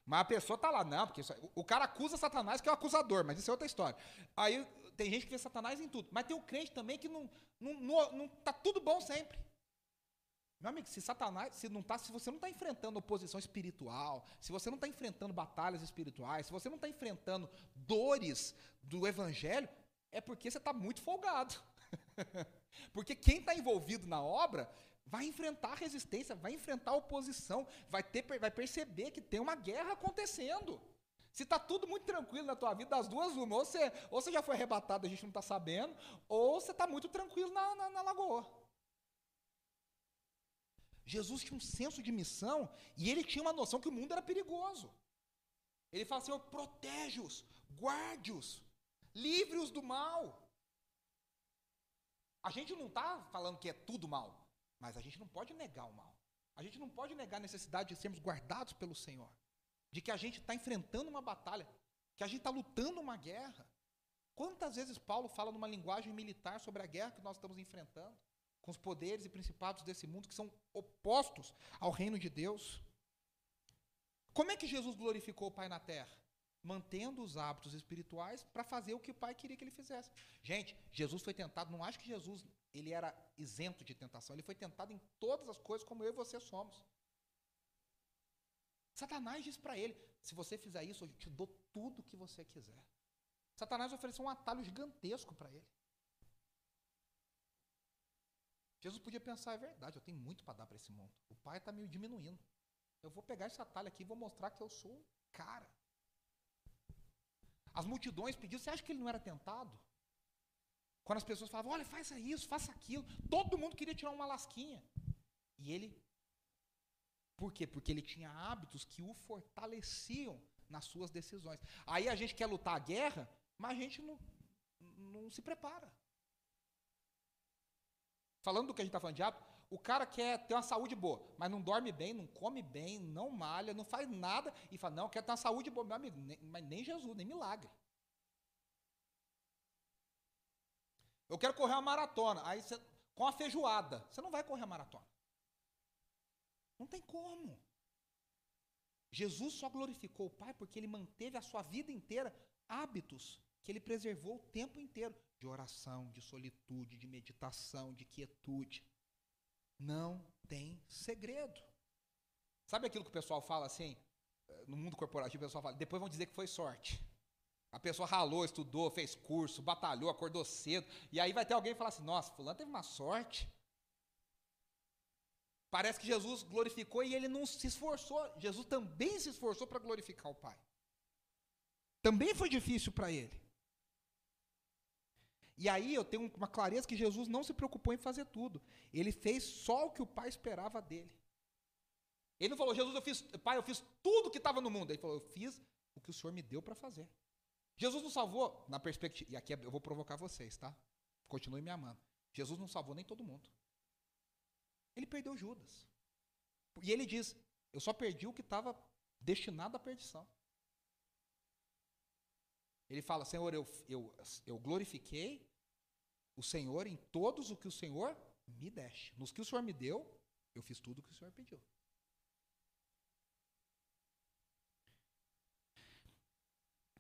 Mas a pessoa tá lá, não, porque isso, o cara acusa Satanás, que é o acusador, mas isso é outra história. Aí tem gente que vê Satanás em tudo. Mas tem o crente também que não, não, não, não tá tudo bom sempre. Meu amigo, se Satanás, se não tá, se você não está enfrentando oposição espiritual, se você não está enfrentando batalhas espirituais, se você não está enfrentando dores do evangelho, é porque você está muito folgado. porque quem está envolvido na obra vai enfrentar resistência, vai enfrentar oposição, vai, ter, vai perceber que tem uma guerra acontecendo. Se está tudo muito tranquilo na tua vida, das duas, uma, ou você, ou você já foi arrebatado, a gente não está sabendo, ou você está muito tranquilo na, na, na lagoa. Jesus tinha um senso de missão e ele tinha uma noção que o mundo era perigoso. Ele fala, Senhor, protege-os, guarde-os, livre-os do mal. A gente não está falando que é tudo mal, mas a gente não pode negar o mal. A gente não pode negar a necessidade de sermos guardados pelo Senhor. De que a gente está enfrentando uma batalha, que a gente está lutando uma guerra. Quantas vezes Paulo fala numa linguagem militar sobre a guerra que nós estamos enfrentando? Com os poderes e principados desse mundo que são opostos ao reino de Deus. Como é que Jesus glorificou o Pai na terra? Mantendo os hábitos espirituais para fazer o que o Pai queria que ele fizesse. Gente, Jesus foi tentado, não acho que Jesus ele era isento de tentação, ele foi tentado em todas as coisas como eu e você somos. Satanás disse para ele: se você fizer isso, eu te dou tudo o que você quiser. Satanás ofereceu um atalho gigantesco para ele. Jesus podia pensar, é verdade, eu tenho muito para dar para esse mundo. O pai está me diminuindo. Eu vou pegar esse atalho aqui e vou mostrar que eu sou um cara. As multidões pediam, você acha que ele não era tentado? Quando as pessoas falavam, olha, faça isso, faça aquilo. Todo mundo queria tirar uma lasquinha. E ele. Por quê? Porque ele tinha hábitos que o fortaleciam nas suas decisões. Aí a gente quer lutar a guerra, mas a gente não, não se prepara. Falando do que a gente está falando de hábito, o cara quer ter uma saúde boa, mas não dorme bem, não come bem, não malha, não faz nada e fala, não, quer ter uma saúde boa. Meu amigo, nem, mas nem Jesus, nem milagre. Eu quero correr uma maratona, aí você, com a feijoada, você não vai correr a maratona. Não tem como. Jesus só glorificou o Pai porque ele manteve a sua vida inteira hábitos que ele preservou o tempo inteiro de oração, de solitude, de meditação, de quietude. Não tem segredo. Sabe aquilo que o pessoal fala assim? No mundo corporativo, o pessoal fala, depois vão dizer que foi sorte. A pessoa ralou, estudou, fez curso, batalhou, acordou cedo. E aí vai ter alguém que fala assim: nossa, fulano teve uma sorte. Parece que Jesus glorificou e ele não se esforçou. Jesus também se esforçou para glorificar o Pai. Também foi difícil para ele. E aí eu tenho uma clareza que Jesus não se preocupou em fazer tudo. Ele fez só o que o Pai esperava dele. Ele não falou, Jesus, eu fiz, Pai, eu fiz tudo que estava no mundo. Ele falou, eu fiz o que o Senhor me deu para fazer. Jesus não salvou, na perspectiva, e aqui eu vou provocar vocês, tá? Continue me amando. Jesus não salvou nem todo mundo. Ele perdeu Judas. E ele diz: Eu só perdi o que estava destinado à perdição. Ele fala: Senhor, eu, eu, eu glorifiquei o Senhor em todos o que o Senhor me deixa. Nos que o Senhor me deu, eu fiz tudo o que o Senhor pediu.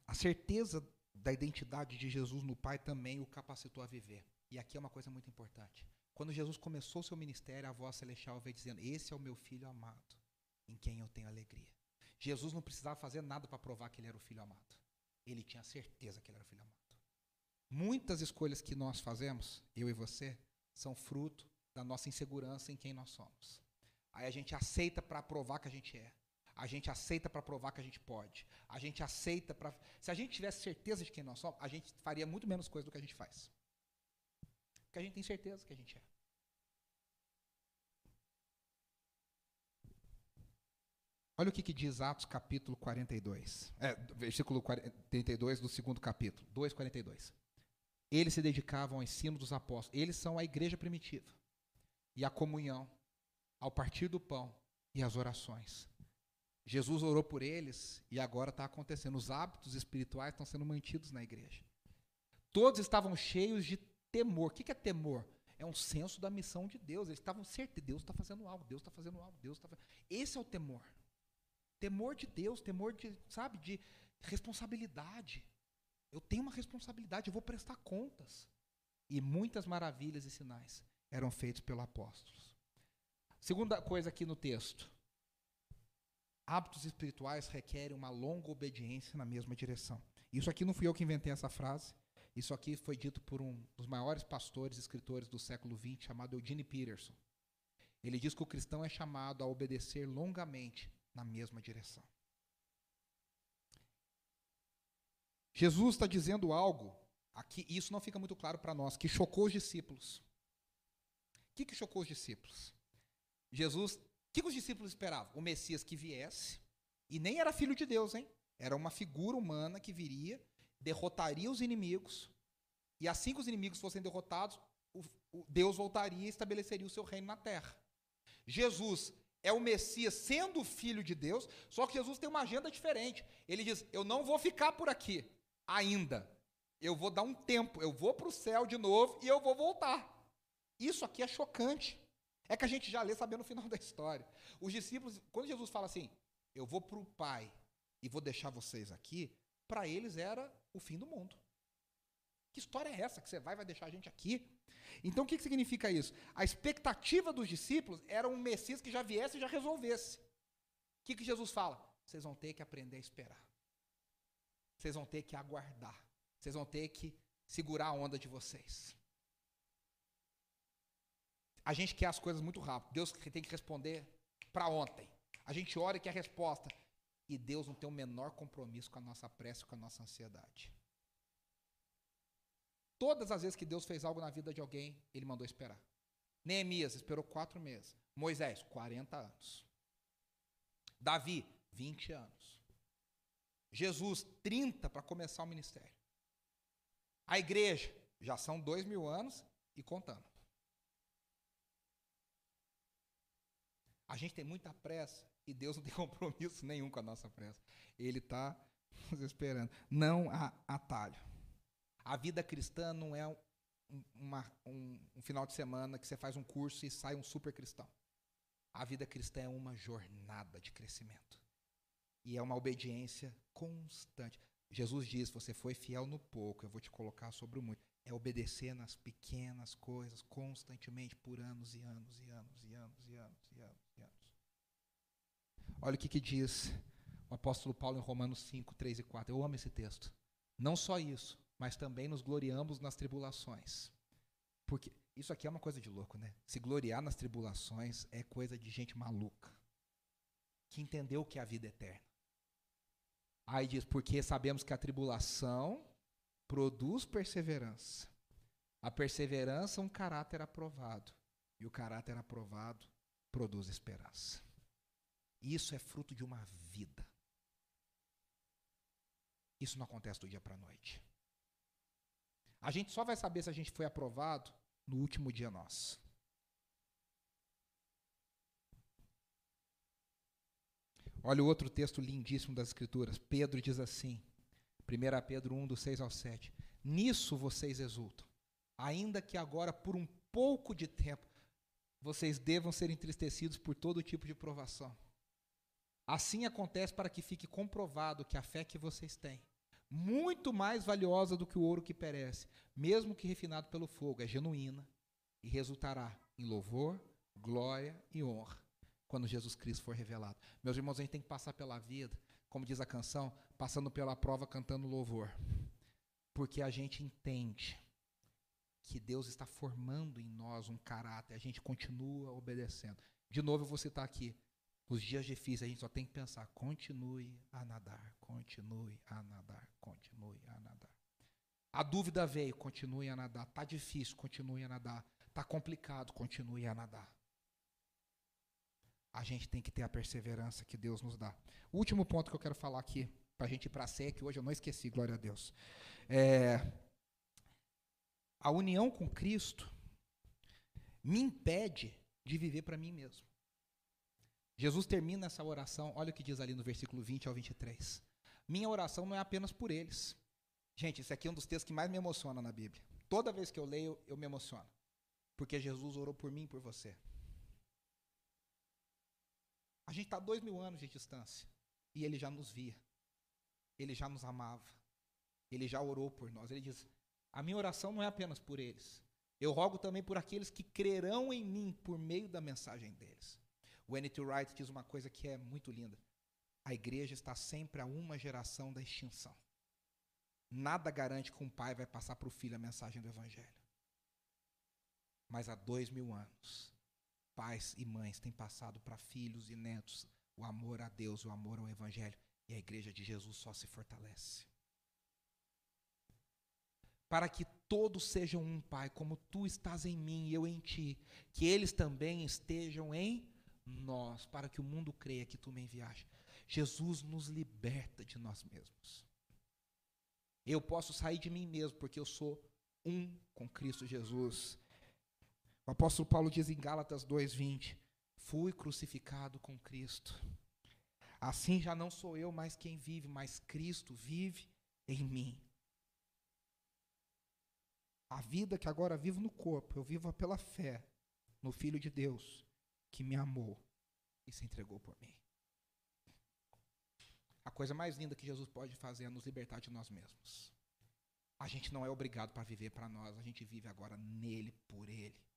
A certeza da identidade de Jesus no Pai também o capacitou a viver. E aqui é uma coisa muito importante. Quando Jesus começou o seu ministério, a voz celestial veio dizendo: Esse é o meu filho amado, em quem eu tenho alegria. Jesus não precisava fazer nada para provar que ele era o filho amado. Ele tinha certeza que ele era o filho amado. Muitas escolhas que nós fazemos, eu e você, são fruto da nossa insegurança em quem nós somos. Aí a gente aceita para provar que a gente é. A gente aceita para provar que a gente pode. A gente aceita para. Se a gente tivesse certeza de quem nós somos, a gente faria muito menos coisa do que a gente faz. Porque a gente tem certeza que a gente é. Olha o que, que diz Atos capítulo 42. É, versículo 42 do segundo capítulo. 2,42. Eles se dedicavam ao ensino dos apóstolos. Eles são a igreja primitiva. E a comunhão, ao partir do pão e as orações. Jesus orou por eles e agora está acontecendo. Os hábitos espirituais estão sendo mantidos na igreja. Todos estavam cheios de temor. O que é temor? É um senso da missão de Deus. Eles estavam certos, Deus está fazendo algo, Deus está fazendo algo, Deus está. Esse é o temor. Temor de Deus, temor de, sabe, de responsabilidade. Eu tenho uma responsabilidade, eu vou prestar contas. E muitas maravilhas e sinais eram feitos pelos apóstolos. Segunda coisa aqui no texto. Hábitos espirituais requerem uma longa obediência na mesma direção. Isso aqui não fui eu que inventei essa frase. Isso aqui foi dito por um dos maiores pastores e escritores do século XX, chamado Eugene Peterson. Ele diz que o cristão é chamado a obedecer longamente na mesma direção. Jesus está dizendo algo aqui, e isso não fica muito claro para nós, que chocou os discípulos. O que, que chocou os discípulos? Jesus, o que, que os discípulos esperavam? O Messias que viesse, e nem era filho de Deus, hein? Era uma figura humana que viria, derrotaria os inimigos, e assim que os inimigos fossem derrotados, o, o Deus voltaria e estabeleceria o seu reino na terra. Jesus é o Messias sendo filho de Deus, só que Jesus tem uma agenda diferente. Ele diz: Eu não vou ficar por aqui ainda. Eu vou dar um tempo, eu vou para o céu de novo e eu vou voltar. Isso aqui é chocante. É que a gente já lê sabendo o final da história. Os discípulos, quando Jesus fala assim, eu vou para o Pai e vou deixar vocês aqui, para eles era o fim do mundo. Que história é essa que você vai vai deixar a gente aqui? Então o que, que significa isso? A expectativa dos discípulos era um Messias que já viesse e já resolvesse. O que, que Jesus fala? Vocês vão ter que aprender a esperar. Vocês vão ter que aguardar. Vocês vão ter que segurar a onda de vocês. A gente quer as coisas muito rápido. Deus tem que responder para ontem. A gente ora e quer a resposta. E Deus não tem o menor compromisso com a nossa prece, com a nossa ansiedade. Todas as vezes que Deus fez algo na vida de alguém, ele mandou esperar. Neemias esperou quatro meses. Moisés, 40 anos. Davi, 20 anos. Jesus, 30 para começar o ministério. A igreja, já são dois mil anos e contando. A gente tem muita pressa e Deus não tem compromisso nenhum com a nossa pressa. Ele está nos esperando. Não há atalho. A vida cristã não é um, uma, um, um final de semana que você faz um curso e sai um super cristão. A vida cristã é uma jornada de crescimento. E é uma obediência constante. Jesus diz: Você foi fiel no pouco, eu vou te colocar sobre o muito. É obedecer nas pequenas coisas, constantemente, por anos e anos e anos e anos e anos e anos e anos. Olha o que, que diz o apóstolo Paulo em Romanos 5, 3 e 4. Eu amo esse texto. Não só isso, mas também nos gloriamos nas tribulações. Porque isso aqui é uma coisa de louco, né? Se gloriar nas tribulações é coisa de gente maluca, que entendeu o que é a vida eterna. Aí diz, porque sabemos que a tribulação produz perseverança. A perseverança, um caráter aprovado. E o caráter aprovado produz esperança. Isso é fruto de uma vida. Isso não acontece do dia para a noite. A gente só vai saber se a gente foi aprovado no último dia nosso. Olha o outro texto lindíssimo das Escrituras. Pedro diz assim, 1 Pedro 1, do 6 ao 7. Nisso vocês exultam, ainda que agora, por um pouco de tempo, vocês devam ser entristecidos por todo tipo de provação. Assim acontece para que fique comprovado que a fé que vocês têm muito mais valiosa do que o ouro que perece, mesmo que refinado pelo fogo, é genuína e resultará em louvor, glória e honra quando Jesus Cristo for revelado. Meus irmãos, a gente tem que passar pela vida, como diz a canção, passando pela prova cantando louvor. Porque a gente entende que Deus está formando em nós um caráter, a gente continua obedecendo. De novo, eu vou citar aqui. Os dias difíceis, a gente só tem que pensar: continue a nadar, continue a nadar, continue a nadar. A dúvida veio, continue a nadar. Está difícil, continue a nadar. Está complicado, continue a nadar. A gente tem que ter a perseverança que Deus nos dá. O último ponto que eu quero falar aqui, para a gente ir para a sé, que hoje eu não esqueci, glória a Deus. É, a união com Cristo me impede de viver para mim mesmo. Jesus termina essa oração, olha o que diz ali no versículo 20 ao 23. Minha oração não é apenas por eles. Gente, esse aqui é um dos textos que mais me emociona na Bíblia. Toda vez que eu leio, eu me emociono. Porque Jesus orou por mim e por você. A gente está dois mil anos de distância. E ele já nos via. Ele já nos amava. Ele já orou por nós. Ele diz: A minha oração não é apenas por eles. Eu rogo também por aqueles que crerão em mim por meio da mensagem deles. O N.T. Wright diz uma coisa que é muito linda. A igreja está sempre a uma geração da extinção. Nada garante que um pai vai passar para o filho a mensagem do Evangelho. Mas há dois mil anos, pais e mães têm passado para filhos e netos o amor a Deus, o amor ao Evangelho. E a igreja de Jesus só se fortalece para que todos sejam um, Pai, como tu estás em mim e eu em ti, que eles também estejam em nós, para que o mundo creia que tu me enviaste. Jesus nos liberta de nós mesmos. Eu posso sair de mim mesmo, porque eu sou um com Cristo Jesus. O apóstolo Paulo diz em Gálatas 2:20: Fui crucificado com Cristo. Assim já não sou eu mais quem vive, mas Cristo vive em mim. A vida que agora vivo no corpo, eu vivo pela fé no Filho de Deus, que me amou e se entregou por mim. A coisa mais linda que Jesus pode fazer é nos libertar de nós mesmos. A gente não é obrigado para viver para nós, a gente vive agora nele, por ele.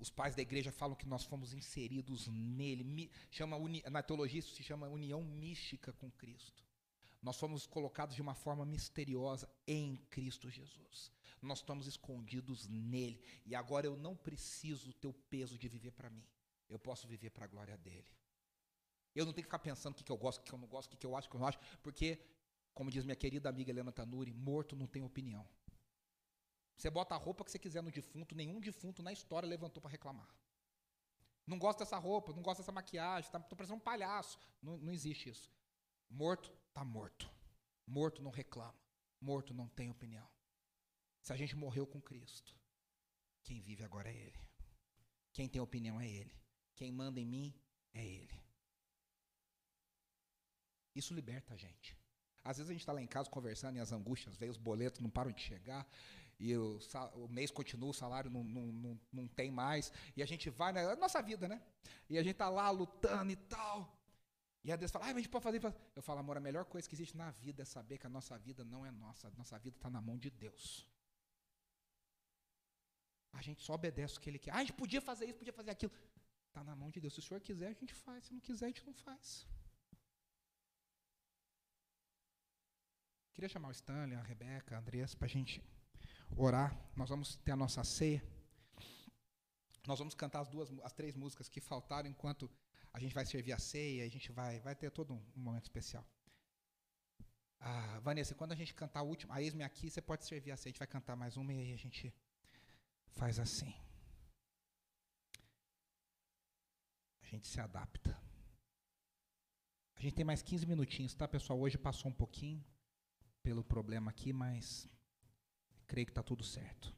Os pais da igreja falam que nós fomos inseridos nele. Chama, na teologia isso se chama união mística com Cristo. Nós fomos colocados de uma forma misteriosa em Cristo Jesus. Nós estamos escondidos nele. E agora eu não preciso ter o peso de viver para mim. Eu posso viver para a glória dele. Eu não tenho que ficar pensando o que, que eu gosto, o que eu não gosto, o que, que eu acho, o que eu não acho, porque, como diz minha querida amiga Helena Tanuri, morto não tem opinião. Você bota a roupa que você quiser no defunto, nenhum defunto na história levantou para reclamar. Não gosto dessa roupa, não gosto dessa maquiagem, tá, parecendo um palhaço. Não, não existe isso. Morto está morto. Morto não reclama. Morto não tem opinião. Se a gente morreu com Cristo, quem vive agora é Ele. Quem tem opinião é Ele. Quem manda em mim é Ele. Isso liberta a gente. Às vezes a gente está lá em casa conversando e as angústias veio, os boletos não param de chegar, e o, o mês continua, o salário não, não, não, não tem mais, e a gente vai na nossa vida, né? E a gente está lá lutando e tal. E a Deus fala, ah, mas a gente pode fazer. Eu falo, amor, a melhor coisa que existe na vida é saber que a nossa vida não é nossa. A nossa vida está na mão de Deus. A gente só obedece o que Ele quer. Ah, a gente podia fazer isso, podia fazer aquilo. Está na mão de Deus. Se o Senhor quiser, a gente faz. Se não quiser, a gente não faz. Queria chamar o Stanley, a Rebeca, a Andressa, para a gente orar. Nós vamos ter a nossa ceia. Nós vamos cantar as duas, as três músicas que faltaram enquanto a gente vai servir a ceia, a gente vai, vai ter todo um, um momento especial. Ah, Vanessa, quando a gente cantar a última, a eis-me aqui, você pode servir a ceia, a gente vai cantar mais uma e aí a gente faz assim. A gente se adapta. A gente tem mais 15 minutinhos, tá, pessoal? Hoje passou um pouquinho pelo problema aqui, mas creio que está tudo certo.